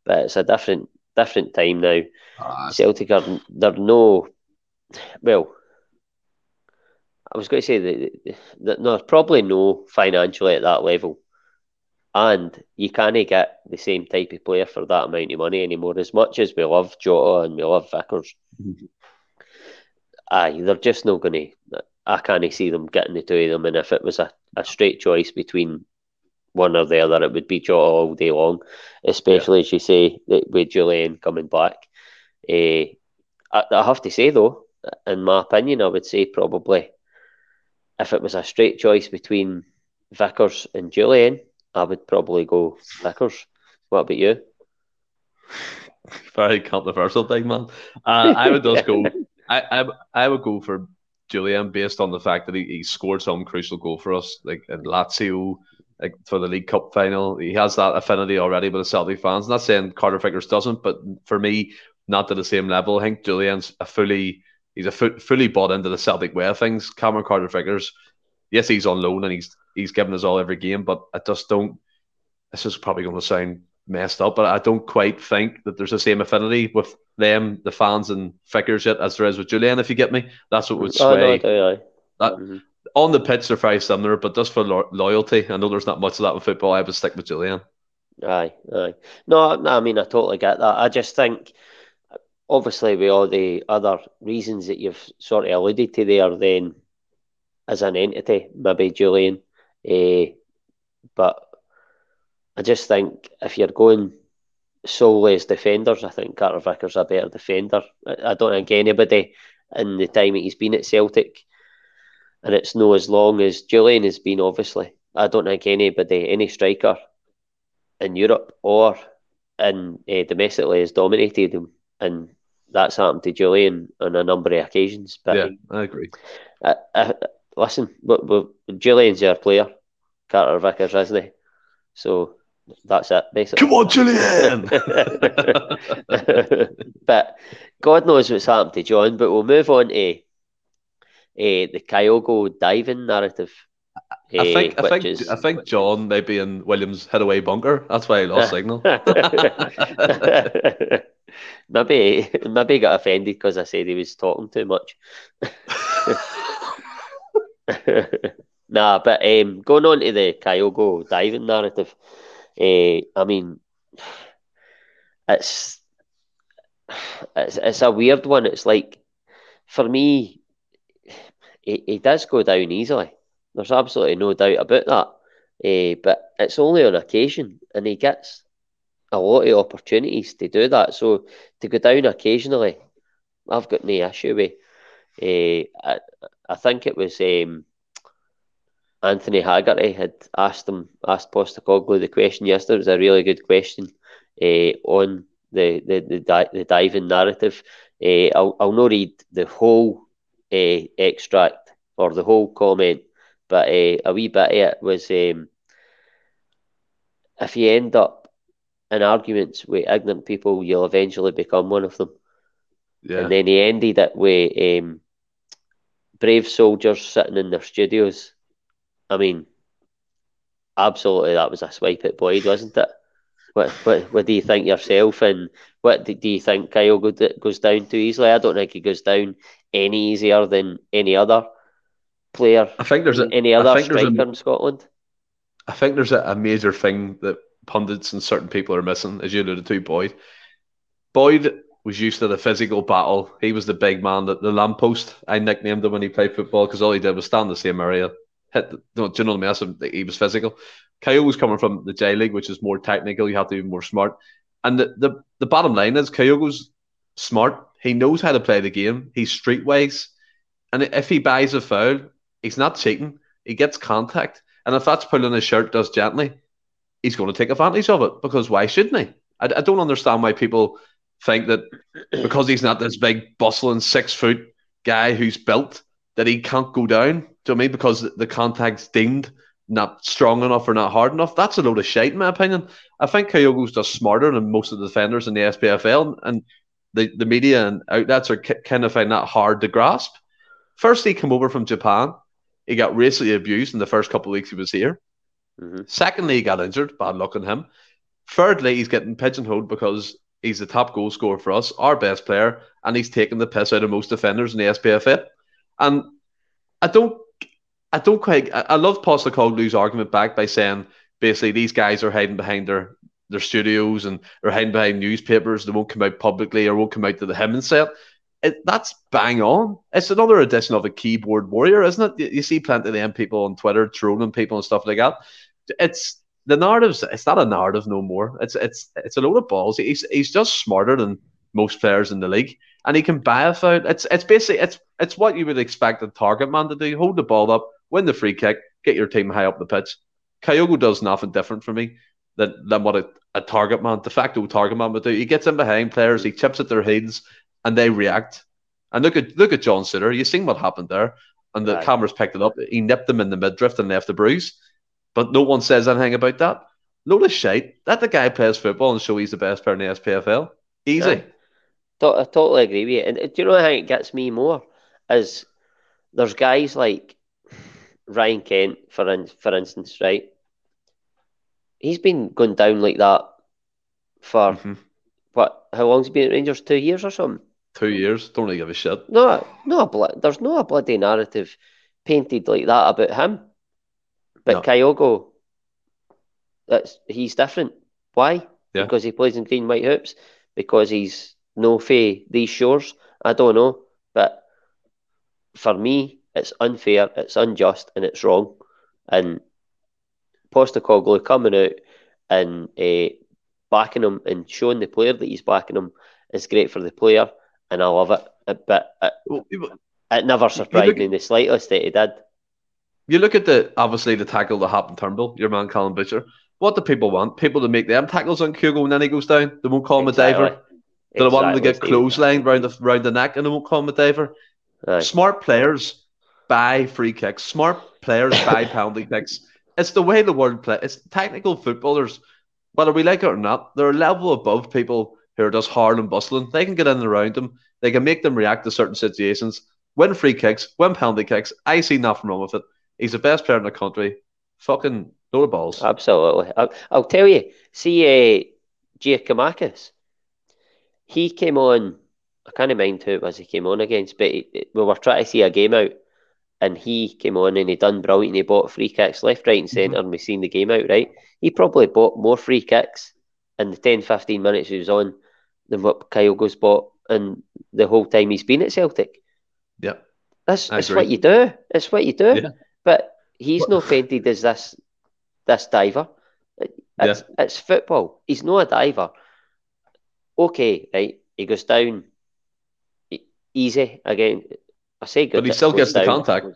but it's a different different time now. Ah, Celtic are they're no well. I was going to say that that there's probably no financially at that level, and you can't get the same type of player for that amount of money anymore. As much as we love Jota and we love Vickers, Mhm. aye, they're just not going to. I can't see them getting the two of them. And if it was a, a straight choice between one or the other, it would be Jota all day long. Especially as you say with Julian coming back. Eh, I, I have to say though, in my opinion, I would say probably if it was a straight choice between Vickers and Julian, I would probably go Vickers. What about you? very controversial thing, man. Uh, I would just go. I, I I would go for Julian based on the fact that he, he scored some crucial goal for us, like in Lazio, like for the League Cup final. He has that affinity already with the Celtic fans. Not saying Carter Vickers doesn't, but for me, not to the same level. I think Julian's a fully he's a fully bought into the Celtic way of things. Cameron Carter Vickers, yes, he's on loan and he's he's given us all every game, but I just don't. This is probably going to sound messed up, but I don't quite think that there's the same affinity with them, the fans and Vickers yet as there is with Julian. If you get me, that's what would Oh, no, sway. do, aye. That- Mhm. On the pitch, they're very similar, but just for lo- loyalty, I know there's not much of that in football. I would stick with Julian. Aye, aye. No, no, I mean, I totally get that. I just think, obviously, with all the other reasons that you've sort of alluded to there, then as an entity, maybe Julian. Eh, but I just think if you're going solely as defenders, I think Carter Vickers a better defender. I, I don't think anybody in the time that he's been at Celtic, and it's no as long as Julian has been, obviously. I don't think anybody, any striker in Europe or in uh, domestically has dominated him, and that's happened to Julian on a number of occasions. But Yeah, I agree. uh, uh, listen, but, but Julian's our player, Carter Vickers, isn't he? So that's it, basically. Come on, Julian! but God knows what's happened to John. But we'll move on to uh, the Kyogo diving narrative. I eh, think I think is- I think John may be in Williams' hit away bunker. That's why he lost signal. maybe maybe he got offended because I said he was talking too much. nah, but um, going on to the Kyogo diving narrative, uh, I mean, it's it's it's a weird one. It's like for me, he, he does go down easily. There's absolutely no doubt about that. Uh, but it's only on occasion, and he gets a lot of opportunities to do that. So to go down occasionally, I've got no issue with. Uh, I, I think it was um, Anthony Haggerty had asked him asked Postecoglou the question yesterday. It was a really good question uh, on the the the, di- the diving narrative. Uh, I'll I'll not read the whole uh, extract or the whole comment, but a wee bit of it was um, if you end up in arguments with ignorant people, you'll eventually become one of them. Yeah, And then he ended it with um, brave soldiers sitting in their studios. I mean, absolutely, that was a swipe at Boyd, wasn't it? What, what, what do you think yourself? And what do, do you think Kyogo, goes down too easily? I don't think he goes down any easier than any other player, I think there's a any other there's a- striker in Scotland. I think there's a, a major thing that pundits and certain people are missing, as you alluded to, Boyd. Boyd was used to the physical battle. He was the big man, the, the lamppost. I nicknamed him when he played football because all he did was stand in the same area. Hit the, no, do you know what I mean? He was physical. Kyle was coming from the J League, which is more technical. You have to be more smart. And the, the, the bottom line is Kyogo's smart. He knows how to play the game. He's streetwise. And if he buys a foul, he's not cheating. He gets contact. And if that's pulling his shirt does gently, he's going to take advantage of it because why shouldn't he? I, I don't understand why people think that because he's not this big, bustling, six foot guy who's built that he can't go down. Do you know I mean? Because the contact's deemed not strong enough or not hard enough. That's a load of shit, in my opinion. I think Kyogo's just smarter than most of the defenders in the SPFL, and the, the media and outlets are kind of find that hard to grasp. First, he came over from Japan. He got racially abused in the first couple of weeks he was here. Mhm. Secondly, he got injured. Bad luck on him. Thirdly, he's getting pigeonholed because he's the top goal scorer for us, our best player, and he's taking the piss out of most defenders in the SPFL. And I don't, I don't quite. I, I love Postecoglou's argument back by saying basically these guys are hiding behind their their studios and are hiding behind newspapers. They won't come out publicly or won't come out to the him and it. it. That's bang on. It's another edition of a keyboard warrior, isn't it? You, you see plenty of them people on Twitter trolling people and stuff like that. It's the narratives. It's not a narrative no more. It's it's it's a load of balls. He's he's just smarter than most players in the league, and he can buy a foul. It's it's basically it's it's what you would expect a target man to do: hold the ball up, win the free kick, get your team high up the pitch. Kyogo does nothing different for me than, than what a, a target man, de facto target man would do. He gets in behind players, he chips at their heads, and they react. And look at look at John Souttar. You seen what happened there, and the Right. cameras picked it up. He nipped them in the midriff and left the bruise, but no one says anything about that. Load of shite. Let the guy plays football and show he's the best player in the SPFL. Easy. To- I totally agree with you. And do you know how it gets me more? Is there's guys like Ryan Kent, for in, for instance, right? He's been going down like that for Mhm. what? How long's he been at Rangers? Two years or something? Two years. Don't really give a shit. No, no, there's no a bloody narrative painted like that about him. But No. Kyogo, that's he's different. Why? Yeah. Because he plays in green white hoops. Because he's no fey these shores. I don't know, but for me, it's unfair, it's unjust, and it's wrong. And Postecoglou coming out and uh, backing him and showing the player that he's backing him is great for the player, and I love it. But it, Well, it never surprised me in the slightest that he did. You look at the obviously the tackle that happened Turnbull, your man Calum Butcher. What do people want? People to make them tackles on Kyogo and then he goes down. They won't call him a diver. They want him to get Exactly, clotheslined round the round the neck and they won't call him a diver? Aye. Smart players buy free kicks. Smart players buy penalty kicks. It's the way the world play. It's technical footballers, whether we like it or not, they're a level above people who are just hard and bustling. They can get in and around them. They can make them react to certain situations. Win free kicks, win penalty kicks. I see nothing wrong with it. He's the best player in the country. Fucking no balls. Absolutely. I'll, I'll tell you, see uh, Giakoumakis, he came on, I can't mind who it was he came on against, but he, we were trying to see a game out and he came on and he done brilliant. He bought free kicks left, right, and center and we seen the game out, right? He probably bought more free kicks in the 10 15 minutes he was on than what Kyogo's bought in the whole time he's been at Celtic. Yeah. That's, that's what you do. That's what you do. Yeah. But he's not painted as this this diver. It- It's it's football. He's not a diver. Okay, right. He goes down easy again. I say good. But he still gets the contact.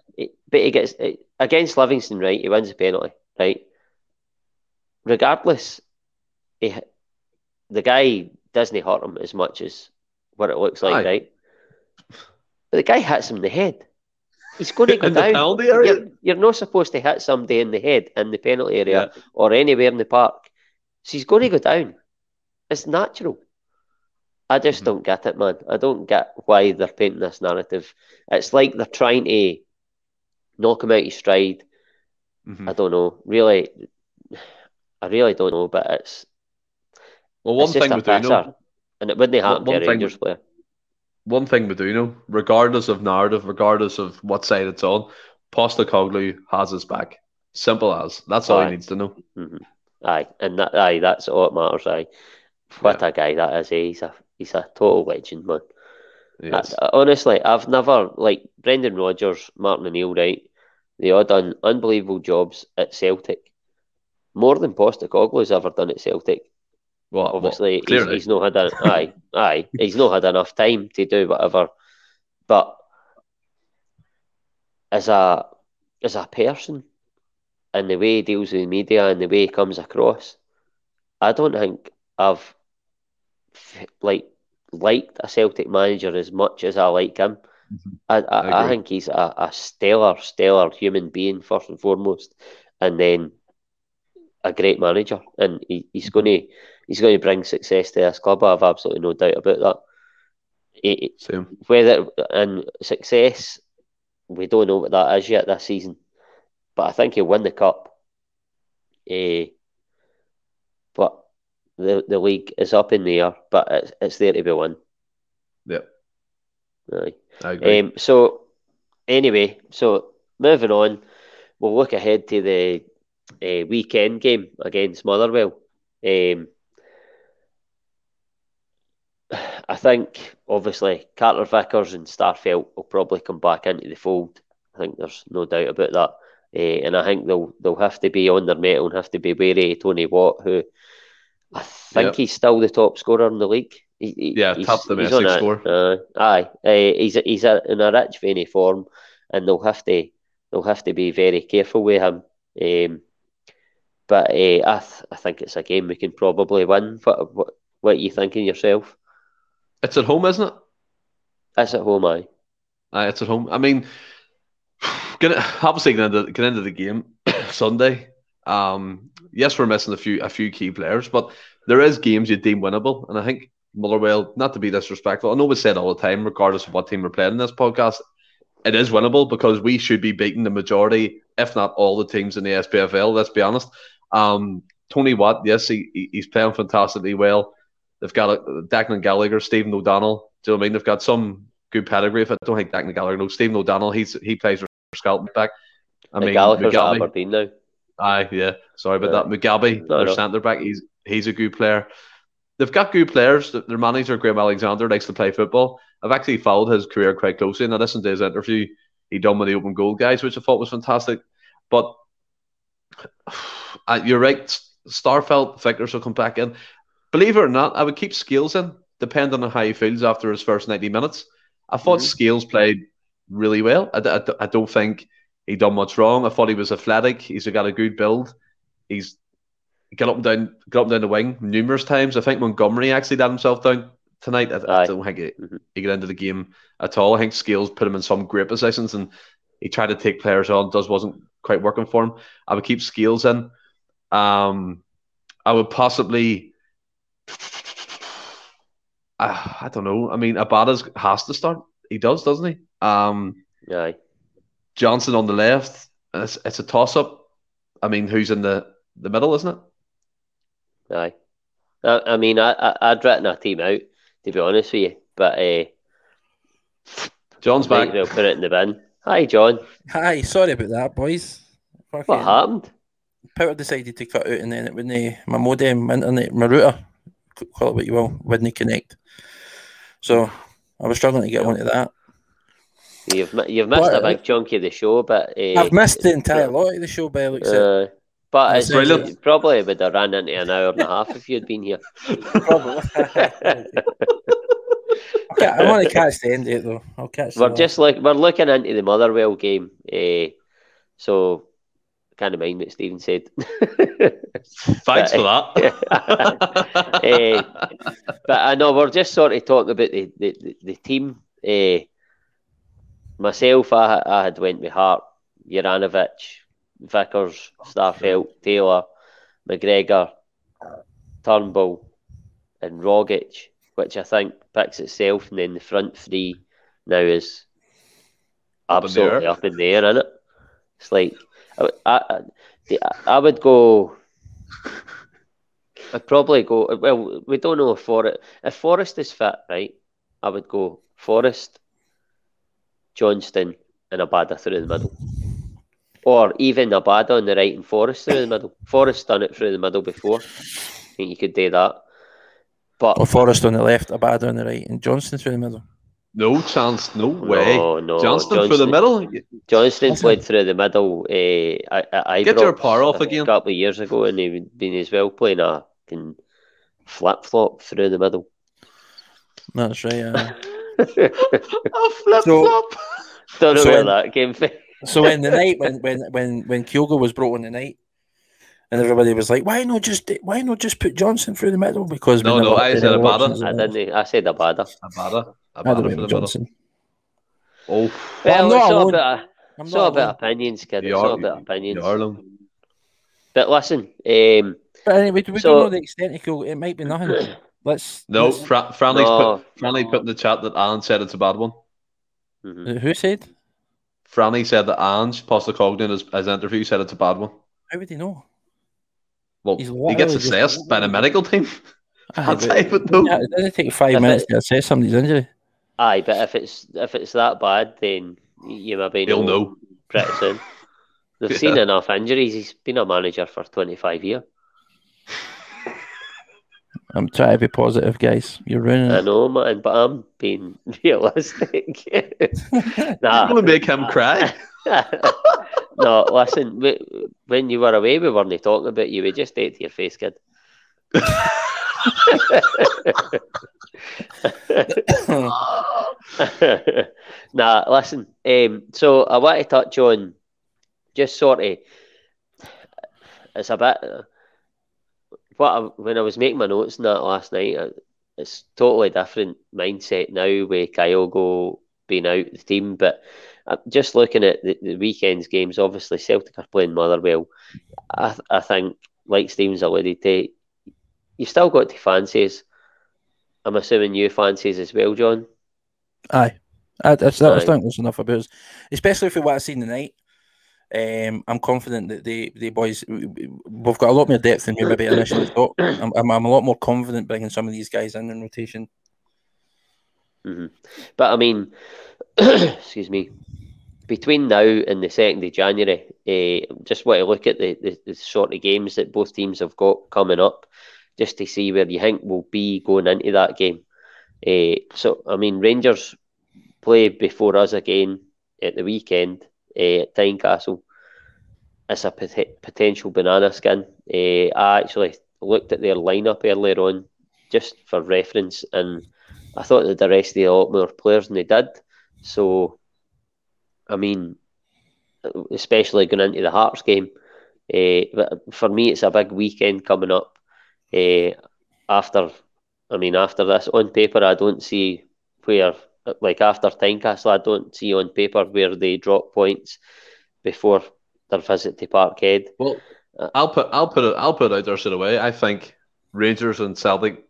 But he gets against Livingston, right? He wins the penalty, right? Regardless, he, the guy doesn't hurt him as much as what it looks like, Aye. right? But the guy hits him in the head. He's going to go down. penalty area? You're, you're not supposed to hit somebody in the head in the penalty area Yeah. or anywhere in the park. So he's going to go down. It's natural. I just Mhm. don't get it, man. I don't get why they're painting this narrative. It's like they're trying to knock him out of stride. Mhm. I don't know. Really, I really don't know, but it's, Well, one it's thing we do know. And it wouldn't happen one to a thing- Rangers player. One thing we do know, regardless of narrative, regardless of what side it's on, Postecoglou has his back. Simple as. That's all Aye. he needs to know. hmm Aye, and that, aye, that's all that matters. Aye, what a guy that is. Eh? He's a he's a total legend, man. Yes. I- honestly, I've never like Brendan Rodgers, Martin O'Neill, right? They all done unbelievable jobs at Celtic, more than Postecoglou's ever done at Celtic. Well, well, Obviously, he's, he's not had a, aye, aye, he's not had enough time to do whatever. But as a as a person, and the way he deals with the media and the way he comes across, I don't think I've like liked a Celtic manager as much as I like him. Mhm. I, I, I I, think he's a, a stellar, stellar human being first and foremost, and then a great manager, and he, he's going to he's going to bring success to this club. I have absolutely no doubt about that. Same. whether and success, we don't know what that is yet this season, but I think he'll win the cup. Eh, but the the league is up in the air, but it's, it's there to be won. Yep. Aye. I agree. Um, so anyway, so moving on, we'll look ahead to the uh, weekend game against Motherwell. Um, I think obviously Carter Vickers and Starfelt will probably come back into the fold. I think there's no doubt about that. Uh, and I think they'll they'll have to be on their mettle and have to be wary of Tony Watt, who I think Yep. he's still the top scorer in the league. He, he- Yeah, he's- top he's domestic on a- scorer. Uh, aye, uh, he's he's a, in a rich vein of form, and they'll have to they'll have to be very careful with him. Um, but uh, I th- I think it's a game we can probably win. What what what are you thinking yourself? It's at home, isn't it? It's at home, aye. Aye, it's at home. I mean, gonna, obviously get into, get into the game Sunday. Um, yes, we're missing a few a few key players, but there is games you deem winnable, and I think Motherwell, not to be disrespectful, I know we say it all the time, regardless of what team we're playing in this podcast, it is winnable because we should be beating the majority, if not all, the teams in the SPFL. Let's be honest. Um, Tony Watt, yes, he- he's playing fantastically well. They've got Declan Gallagher, Stephen O'Donnell. Do you know what I mean? They've got some good pedigree. If I don't think Declan Gallagher, no, Stephen O'Donnell. He's he plays for Scotland back. I mean, Gallagher's Mugabe, Aberdeen now. aye, yeah. Sorry about Yeah. that. Mugabe, No, their no. centre back. He's he's a good player. They've got good players. Their manager Graham Alexander likes to play football. I've actually followed his career quite closely, and I listened to his interview he done with the open goal guys, which I thought was fantastic. But uh, you're right, Starfelt Vickers will come back in. Believe it or not, I would keep Scales in, depending on how he feels after his first 90 minutes. I thought Mhm. Scales played really well. I I don't think he done much wrong. I thought he was athletic. He's got a good build. He's got up and down, got up and down the wing numerous times. I think Montgomery actually let himself down tonight. I, I don't think he, Mhm. he got into the game at all. I think Scales put him in some great positions and he tried to take players on. Does wasn't quite working for him. I would keep Scales in. Um, I would possibly. Uh, I don't know. I mean, Abada's has to start. He does, doesn't he? Um, Aye. Johnston on the left. It's, it's a toss up. I mean, who's in the, the middle, isn't it? Aye. I, I mean, I, I, I'd written a team out, to be honest with you, but uh, John's back. back. well put it in the bin. Hi, John. Hi, sorry about that, boys. What happened? Power decided to cut out, and then it wouldn't. My modem, internet, my router, c- call it what you will, wouldn't connect. So I was struggling to get onto that. You've you've missed a big chunk of the show, but uh, I've missed the entire lot of the show by the looks. Uh, but it's it probably would have ran into an hour and a half if you'd been here. Probably. Okay, I want to catch the end of it though. I'll catch. we're just like we're looking into the Motherwell game, uh, so kind of mind what Stephen said. Thanks for that. Eh, but I know we're just sort of talking about the the, the, team. Uh, myself, I, I had went with Hart, Juranovic, Vickers, Starfelt, Taylor, McGregor, Turnbull, and Rogic, which I think picks itself, and then the front three now is Up in the absolutely up in the air, isn't it? It's like I, I, I- would go. I'd probably go. Well, we don't know if Forrest if Forrest is fit, right? I would go Forrest, Johnston, and Abada through the middle, or even Abada on the right and Forrest through the middle. Forrest done it through the middle before. I think you could do that, but Or Forrest on the left, Abada on the right, and Johnston through the middle. No chance, no way. no, no, Johnston for the middle. Johnston Listen. played through the middle. Uh, at, at Get your Ibrox power off a again. couple of years ago, and he'd been as well playing a flip flop through the middle. That's right. Uh, A flip So- flop. Don't know So where in- that came from. so in the night when when when when Kyogo was brought on the night, and everybody was like, "Why not just why not just put Johnston through the middle?" Because we No, no, I said Abada. options I didn't. I said Abada. Abada. I'd have Abada for went the with. Johnston. Oh, But I'm Well, not it's all about I'm it's all about alone. opinions, kid. You It's all about opinions. Yarlum. but listen, um, But anyway, we So- don't know the extent it could. It might be nothing. Let's. No, let's- Fra- Franley's No. put Franley put in the chat that Alan said it's a bad one. mhm. who said? Franny said that Ange Postecoglou in his, his interview said it's a bad one. How would he know? Well, He's he gets assessed by the medical team. Aye, That's but- I would know. Yeah, it doesn't take five minutes to assess somebody's injury. Aye, but if it's if it's that bad, then you maybe He'll know. pretty soon. They've Yeah. seen enough injuries. He's been a manager for twenty five years. I'm trying to be positive, guys. You're ruining I know, man, but I'm being realistic. I'm nah, gonna make him cry. no, listen. we- When you were away, we weren't talking about you. We just ate to your face, kid. Nah, listen. Um, so I want to touch on just sort of. It's a bit. What I, when I was making my notes and that last night, it's totally different mindset now with Kyogo being out the team. But just looking at the, the weekend's games, obviously Celtic are playing Motherwell. I I think, like Stevens alluded to, you've still got to fancies. I'm assuming you fancies as well, John. Aye. I, that's, that was Aye. think was enough about us, especially for what I've seen tonight. Um, I'm confident that the the boys we've got a lot more depth than we maybe initially thought. I'm, I'm, I'm a lot more confident bringing some of these guys in in rotation. hmm But I mean, excuse me, between now and the second of January, uh, just want to look at the, the, the sort of games that both teams have got coming up, just to see where you think we'll be going into that game. Uh, so I mean, Rangers play before us again at the weekend uh, at Tynecastle. It's a pot- potential banana skin. Uh, I actually looked at their lineup earlier on, just for reference, and I thought that the rest of a lot more players than they did. So, I mean, especially going into the Hearts game, uh, for me, it's a big weekend coming up. Uh, after, I mean, after this, on paper, I don't see where, like after Tynecastle, I don't see on paper where they drop points before their visit to Parkhead. Well, I'll put I'll put it I'll put it out there straight away. I think Rangers and Celtic,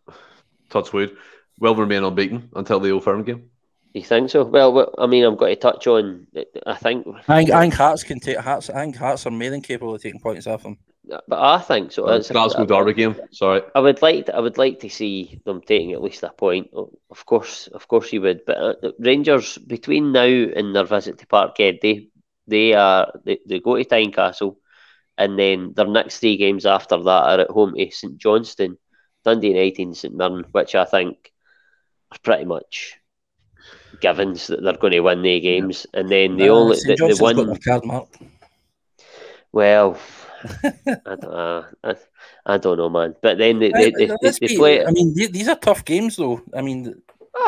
touch wood, will remain unbeaten until the Old Firm game. You think so? Well, well, I mean, I'm going to touch on. I think I think, I think Hearts can take Hearts. I think Hearts are more than capable of taking points off them. But I think so. It's- Glasgow Derby game. Sorry. I would like to, I would like to see them taking at least a point. Of course, of course, you would. But uh, Rangers between now and their visit to Parkhead, they they are they, they go to Tynecastle, and then their next three games after that are at home to St Johnstone, Dundee United, and St Mirren, which I think are pretty much givens that they're going to win their games. And then the Uh, only St. the, the Johnstone's got one card marked. well. I, don't, uh, I, I don't know, man. But then they, they, they, they, they play. I mean, these are tough games, though. I mean,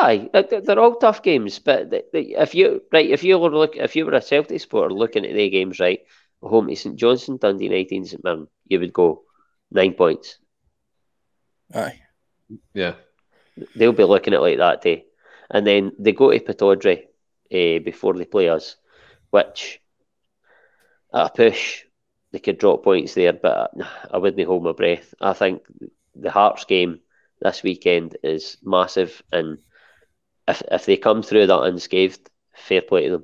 Aye, they- they're all tough games. But they, they, if you right, if you were look, if you were a Celtic supporter looking at their games, right, home to St Johnstone, Dundee United, and St Mirren, you would go nine points. aye. Yeah. They'll be looking at it like that too. And then they go to Pittodrie uh, before they play us, which at a push they could drop points there, but I wouldn't hold my breath. I think the Hearts game this weekend is massive, and if if they come through that unscathed, fair play to them.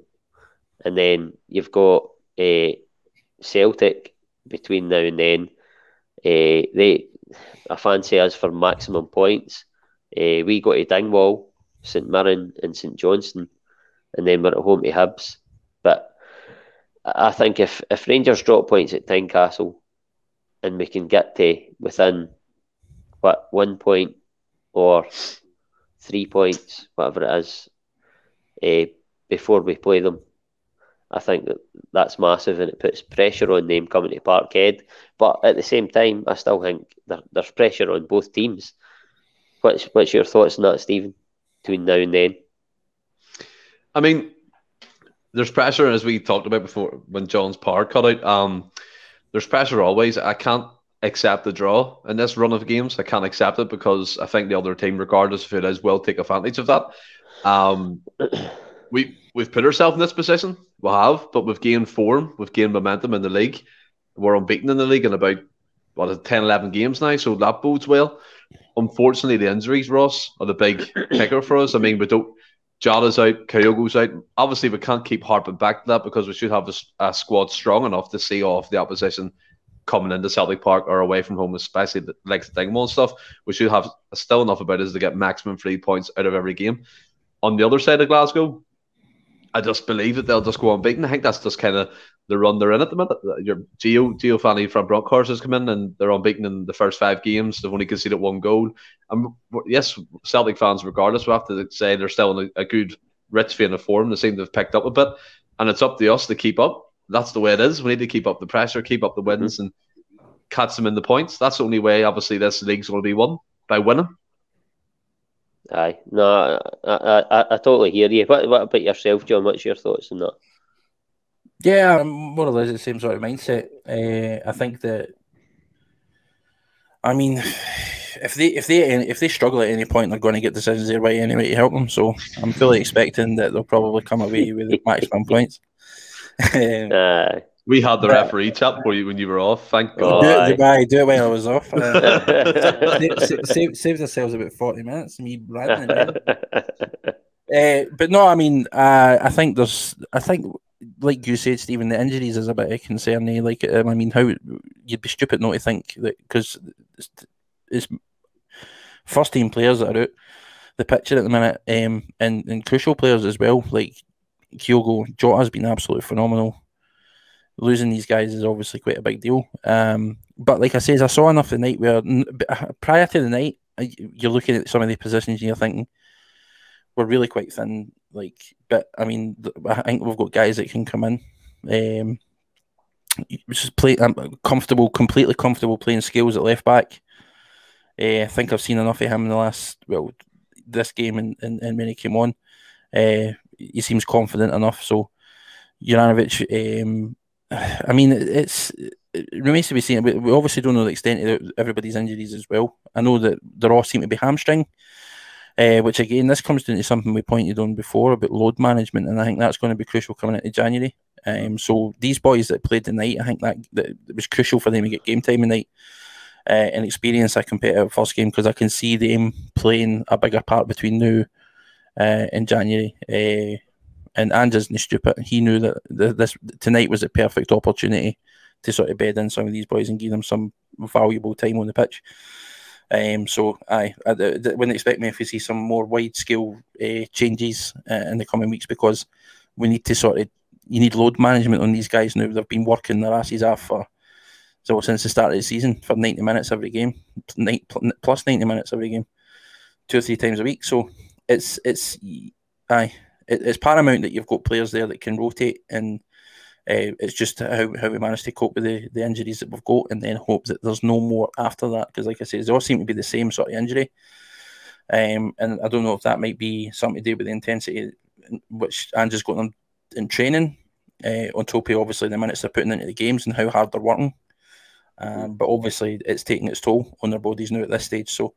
And then you've got uh, Celtic between now and then. Uh, they, I fancy us for maximum points. Uh, we go to Dingwall, St Mirren, and St Johnstone, and then we're at home to Hibs. But I think if, if Rangers drop points at Tynecastle and we can get to within what one point or three points, whatever it is, uh, before we play them, I think that that's massive and it puts pressure on them coming to Parkhead. But at the same time, I still think there, there's pressure on both teams. What's what's your thoughts on that, Stephen? Between now and then, I mean, there's pressure as we talked about before when John's power cut out. Um, there's pressure always. I can't accept the draw in this run of games. I can't accept it because I think the other team, regardless if it is, will take advantage of that. Um, we we've put ourselves in this position. We have, but we've gained form. We've gained momentum in the league. we're unbeaten in the league in about what is it, 10, 11 games now, so that bodes well. Unfortunately, the injuries, Ross, are the big kicker for us. I mean, we don't. Jota's out, Kyogo's out. Obviously, we can't keep harping back to that because we should have a, a, squad strong enough to see off the opposition coming into Celtic Park or away from home, especially the likes of Dingwall and stuff. We should have still enough about us to get maximum three points out of every game. On the other side of Glasgow, I just believe that they'll just go unbeaten. I think that's just kind of the run they're in at the minute. Your Gio Giovanni van Bronckhorst has come in and they're unbeaten in the first five games. They've only conceded one goal. And yes, Celtic fans, regardless, we have to say they're still in a, a good rich vein of form. They seem to have picked up a bit, and it's up to us to keep up. That's the way it is. We need to keep up the pressure, keep up the wins, mm-hmm. and catch them in the points. That's the only way. Obviously, this league's going to be won by winning. Aye, no, I, I, I, totally hear you. What, what about yourself, John? What's your thoughts on that? Yeah, more or less the same sort of mindset. Uh, I think that, I mean, if they if they if they struggle at any point, they're going to get decisions their way anyway to help them. So I'm fully expecting that they'll probably come away with the maximum points. um, uh, we had the referee chat for you when you were off. Thank God. Do it, Dubai, do it when I was off. Uh, save, save, saved ourselves about 40 minutes. Me ranting. uh, but no, I mean, uh, I think there's, I think, like you said, Stephen, the injuries is a bit of concern. Eh? Like, um, I mean, how you'd be stupid not to think that because it's, it's, first team players that are out the picture at the minute, um, and, and crucial players as well. Like Kyogo, Jota has been absolutely phenomenal losing these guys is obviously quite a big deal. Um, but like I says, I saw enough the night where uh, prior to the night, you're looking at some of the positions and you're thinking we're really quite thin. Like, but I mean, I think we've got guys that can come in. Um, just play. Um, comfortable, completely comfortable playing Scales at left back. Uh, I think I've seen enough of him in the last well, this game and, and, and when he came on. Uh, he seems confident enough. So Juranovic, um, I mean, it's it remains to be seen. We obviously don't know the extent of everybody's injuries as well. I know that they all seem to be hamstring, uh, which again, this comes down to something we pointed on before about load management, and I think that's going to be crucial coming into January. Um, so these boys that played tonight, I think that, that it was crucial for them to get game time tonight uh, and experience a competitive first game because I can see them playing a bigger part between now uh, and January. Uh, and Ange isn't stupid. He knew that this tonight was a perfect opportunity to sort of bed in some of these boys and give them some valuable time on the pitch. Um, so I, I, I wouldn't expect me if we see some more wide scale uh, changes uh, in the coming weeks because we need to sort of you need load management on these guys now. They've been working their asses off for so since the start of the season for ninety minutes every game, plus ninety minutes every game, two or three times a week. So it's it's aye it, it's paramount that you've got players there that can rotate, and uh, it's just how, how we manage to cope with the, the injuries that we've got, and then hope that there's no more after that. Because, like I say, they all seem to be the same sort of injury. Um, and I don't know if that might be something to do with the intensity which Andrew's got them in training, uh, on top of obviously the minutes they're putting into the games and how hard they're working. Um, but obviously, it's taking its toll on their bodies now at this stage. So,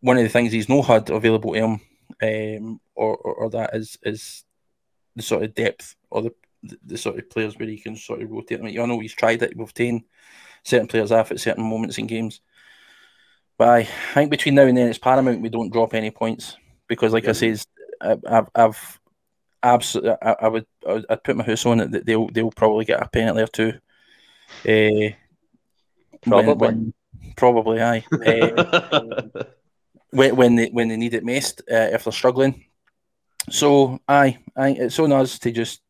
one of the things he's not had available to him um, or, or, or that is is the sort of depth or the, the, the sort of players where he can sort of rotate. them. I know he's tried it. We've taken certain players off at certain moments in games. But I, think between now and then it's paramount we don't drop any points because, like yeah. I says, I've, I've absolutely, I, I, would, I'd put my house on it that they'll, they'll probably get a penalty or two. Uh, probably, when, when, probably, aye. Uh, when, when they when they need it most uh, if they're struggling. So aye, aye, it's on us to just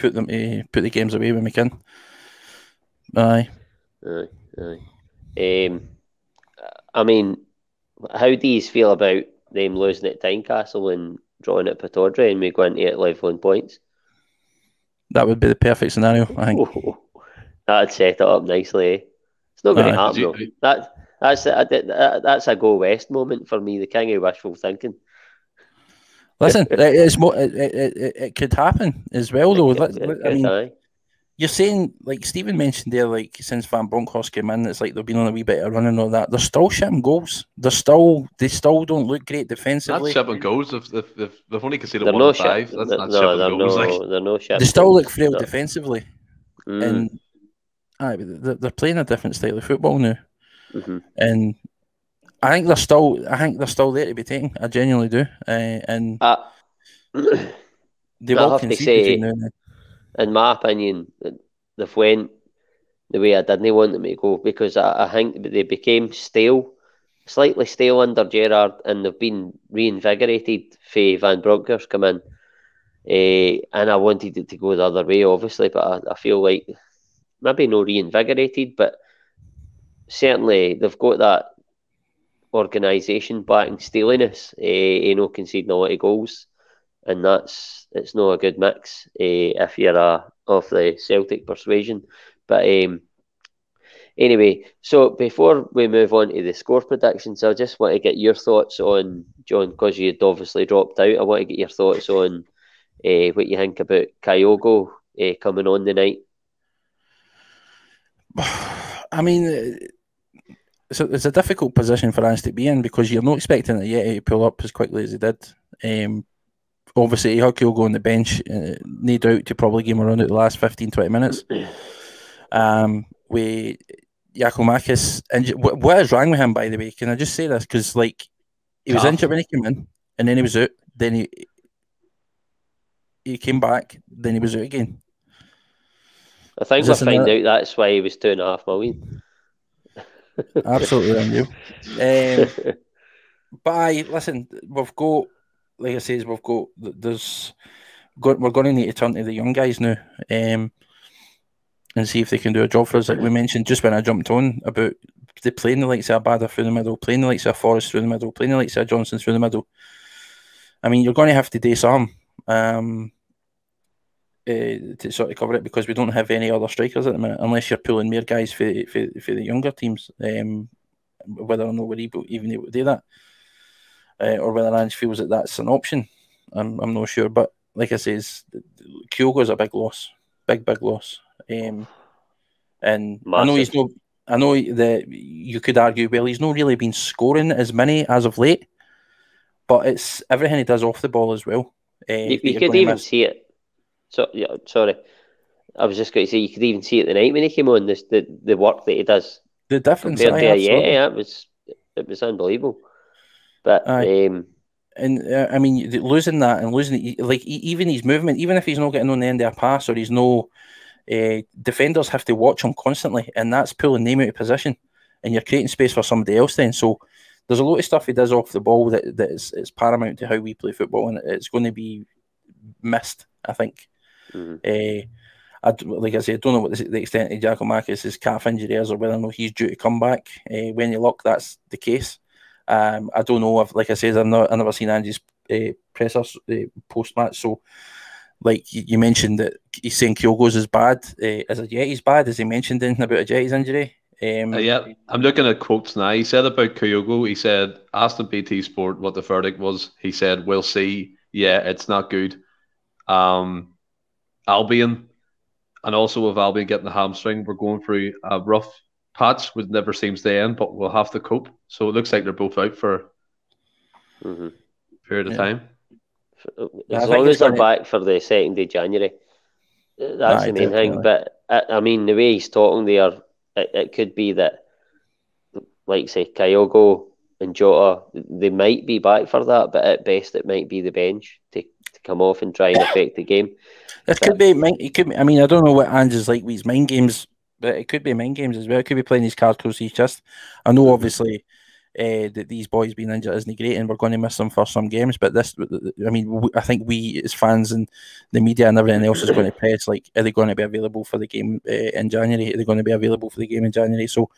put them to put the games away when we can. Aye. Aye, aye. Um, I mean, how do you feel about them losing at Tynecastle and drawing at Pittodrie and we going to eight level points? That would be the perfect scenario, I think. Oh, that'd set it up nicely. Eh? It's not going to happen though. That that's a, that's a go west moment for me. The king of wishful thinking. Listen, it's more. It, it, it, could happen as well, though. I mean, you're saying like Stephen mentioned there, like since Van Bronckhorst came in, it's like they've been on a wee bit of running all that. They're still shipping goals. They're still they still don't look great defensively. That's shipping goals. They've, they've, they've only conceded one no five. That's not no, shipping goals. No, like. they're no They still look frail defensively, mm. and aye, they're, they're playing a different style of football now, mm-hmm. and I think they're still. I think they're still there to be taken. I genuinely do, uh, and uh, they will concede now. In my opinion, they've went the way I didn't want them to go because I, I think they became stale, slightly stale under Gerrard, and they've been reinvigorated. for Van Bronckhorst come in, uh, and I wanted it to go the other way, obviously, but I, I feel like maybe no reinvigorated, but certainly they've got that organisation backing steeliness, uh, you know, conceding a lot of goals, and that's it's not a good mix uh, if you're a of the Celtic persuasion. But um, anyway, so before we move on to the score predictions, I just want to get your thoughts on John, because you'd obviously dropped out. I want to get your thoughts on uh, what you think about Kyogo uh, coming on the night. I mean, it's a, it's a difficult position for Ange to be in because you're not expecting it yet to pull up as quickly as he did. Um, obviously, he'll go on the bench, uh, no doubt to probably game around at the last 15, 20 minutes. Um, with Giakoumakis injured. What, is wrong with him, by the way? Can I just say this? Because like he was injured when he came in, and then he was out. Then he he came back. Then he was out again. I think we'll find out that's why he was two and a half million. Absolutely. Um, but I listen. We've got, like I says, we've got. There's, got, we're going to need to turn to the young guys now. Um, and see if they can do a job for us. Like we mentioned just when I jumped on about the playing the likes of Abada through the middle, playing the likes of Forrest through the middle, playing the likes of Johnston through the middle. I mean, you're going to have to do some um, uh, to sort of cover it because we don't have any other strikers at the minute, unless you're pulling more guys for for, for the younger teams. Um, whether or not we're able, even able to do that, uh, or whether Ange feels that that's an option, I'm I'm not sure. But like I says, Kyogo's a big loss, big big loss. Um, and Massive. I know he's no. I know that you could argue, well, he's not really been scoring as many as of late, but it's everything he does off the ball as well. Uh, you, you could even see it. So yeah, sorry, I was just going to say you could even see it the night when he came on. This the, the work that he does. The difference. Compared to yeah, yeah, it was it was unbelievable. But um, and uh, I mean, losing that and losing like even his movement, even if he's not getting on the end of a pass or he's no uh, defenders have to watch him constantly, and that's pulling name out of position, and you're creating space for somebody else. Then, so there's a lot of stuff he does off the ball that that is, is paramount to how we play football, and it's going to be missed. I think. Mm-hmm. Uh, I, like I said, I don't know what the, the extent of Giakoumakis' calf injury is, or whether or not he's due to come back. Uh, when you look, that's the case. Um, I don't know if, like I said, I've not, I've never seen Ange's uh, presser uh, post match, so like you mentioned that he's saying Kyogo's is bad. Uh, is it He's bad? Has he mentioned anything about Ajee's injury? Um, uh, yeah, I'm looking at quotes now. He said about Kyogo, he said, asked the BT Sport what the verdict was. He said, we'll see. Yeah, it's not good. Um, Albian, and also with Albian getting the hamstring, we're going through a rough patch, which never seems to end, but we'll have to cope. So it looks like they're both out for mm-hmm. a period of yeah. time. As long as they're back for the second of January, that's the main thing. But I, I, mean, the way he's talking there, it, it could be that, like say, Kyogo and Jota, they might be back for that, but at best, it might be the bench to, to come off and try and affect the game. This but, could be. It could. Be, I mean, I don't know what Ange's like with his mind games, but it could be mind games as well. It could be playing these cards close to his chest. I know, obviously uh, that these boys being injured isn't great, and we're going to miss them for some games. But this, I mean, I think we as fans and the media and everything else is going to press like, are they going to be available for the game uh, in January? Are they going to be available for the game in January? So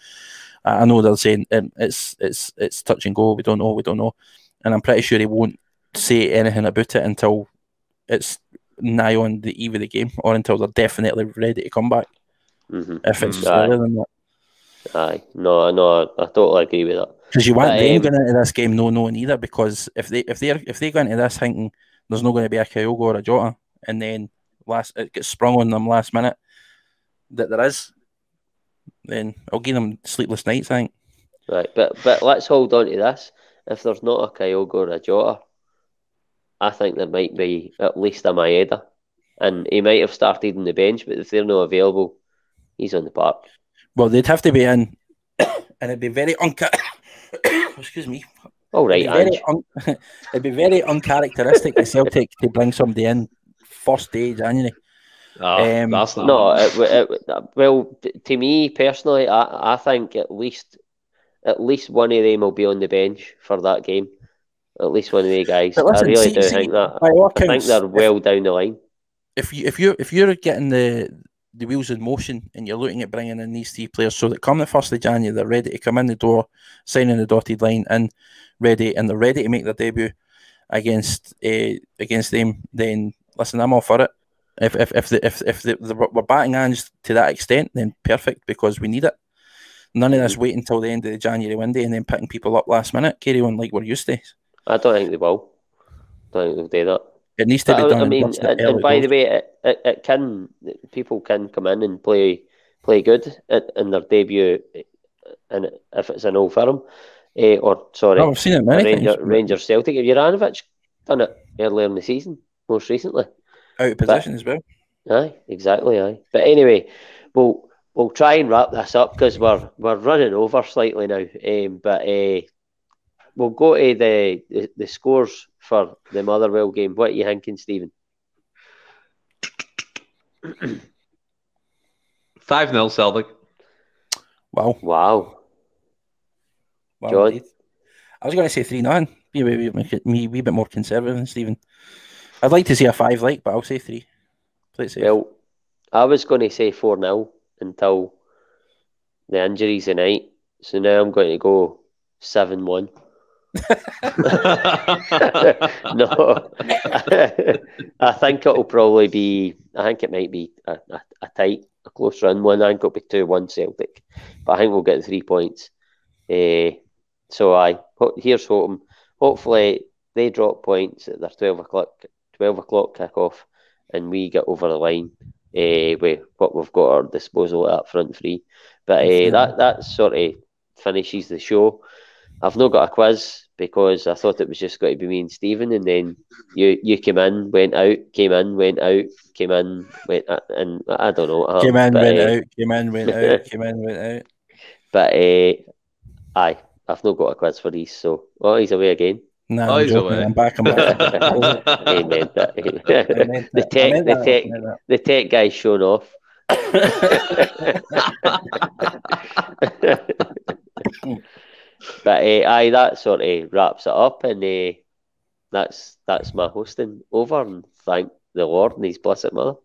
I know they're saying um, it's it's it's touch and go. We don't know. We don't know, and I'm pretty sure he won't say anything about it until it's nigh on the eve of the game, or until they're definitely ready to come back. Mm-hmm. If it's mm-hmm. further than that. Aye, no, no, I totally agree with that. Because you want but, them um, going into this game no knowing either. Because if they if they if they go into this thinking there's not going to be a Kyogo or a Jota, and then last it gets sprung on them last minute that there is, then I'll give them sleepless nights. I think. Right, but but let's hold on to this. If there's not a Kyogo or a Jota, I think there might be at least a Maeda, and he might have started in the bench. But if they're not available, He's on the park. Well, they'd have to be in, and it'd be very unca- Excuse me. All right, it'd be, very Ange. un- it'd be very uncharacteristic of Celtic to bring somebody in first day January. Ah, Um, that's not. No, it, it, well, to me personally, I, I think at least at least one of them will be on the bench for that game. At least one of the guys. Listen, I really see- do see, think that. I think they're if- well down the line. if you if you if you're getting the the wheels in motion and you're looking at bringing in these three players so that come the first of January they're ready to come in the door, signing the dotted line and ready and they're ready to make their debut against uh, against them, then listen, I'm all for it. If if if the, if if the, the, we're batting hands to that extent, then perfect because we need it. None of this waiting until the end of the January window and then picking people up last minute. Carry on like we're used to. I don't think they will. don't think they'll do that. It needs to be But, done. I mean, and, and by the way, it, it, it can people can come in and play play good in, in their debut, and if it's an old firm, eh, or sorry, Oh, I've seen it many Ranger, times. Rangers Celtic. Have Juranovic done it earlier in the season, most recently? Out of position as well. Aye, exactly. Aye. But anyway, we'll we'll try and wrap this up because we're we're running over slightly now. Um, but uh, we'll go to the, the the scores for the Motherwell game. What are you thinking, Stephen? 5 0 Celtic. Wow. Wow. Wow, John? I was going to say 3 9. Be a wee, bit- me a wee bit more conservative than Stephen. I'd like to see a 5 like, but I'll say 3. Play it safe. Well, I was going to say 4 0 until the injuries tonight. So now I'm going to go 7 1. no, I think it'll probably be. I think it might be a, a, a tight, a close run one. I think it'll be two one Celtic, but I think we'll get three points. Eh, so I here's hoping. Hopefully they drop points at their twelve o'clock twelve o'clock kick off, and we get over the line. Uh, with what we've got at our disposal at front three, but uh, that that sort of finishes the show. I've not got a quiz because I thought it was just going to be me and Stephen, and then you you came in, went out, came in, went out, came in, went, out, and I don't know. what Came in, but, went uh, out, came in, went out, came in, went out. But uh, aye, I've not got a quiz for these, so oh, he's away again. No, Oh, I'm he's joking. away. I'm back. I'm back. he meant that. I meant the that. I tech, meant the that. I tech, meant that. the tech guy's shown off. But uh, aye, that sort of wraps it up, and uh, that's that's my hosting over. And thank the Lord and His blessed mother.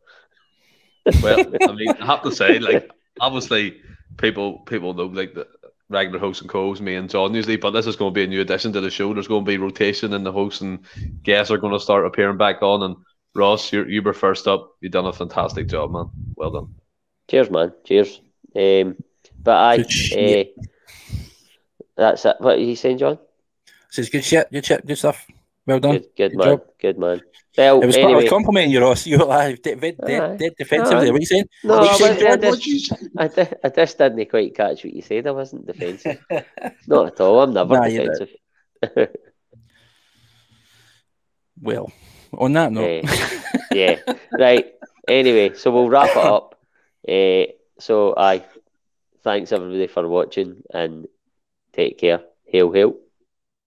well, I mean, I have to say, like, obviously, people people know like the regular hosts and co-hosts, me and John usually, but this is going to be a new addition to the show. There's going to be rotation in the hosts, and guests are going to start appearing back on. And Ross, you you were first up. You've done a fantastic job, man. Well done. Cheers, man. Cheers. Um, but aye, uh, that's it. What are you saying, John? Says good shit, good shit, good stuff. Well done. Good, good, Good man. job. Good man. Well, It was, I anyway, was complimenting you, Ross. You were like, dead, dead, dead, dead defensively. Aye. What are you saying? no, I, you saying, I, just. I, di- I just didn't quite catch what you said. I wasn't defensive. Not at all. I'm never Nah, defensive. Well, on that note, Eh, yeah. Right. Anyway, so we'll wrap it up. Uh, so, aye. Thanks everybody for watching and Take care. Heu, heu.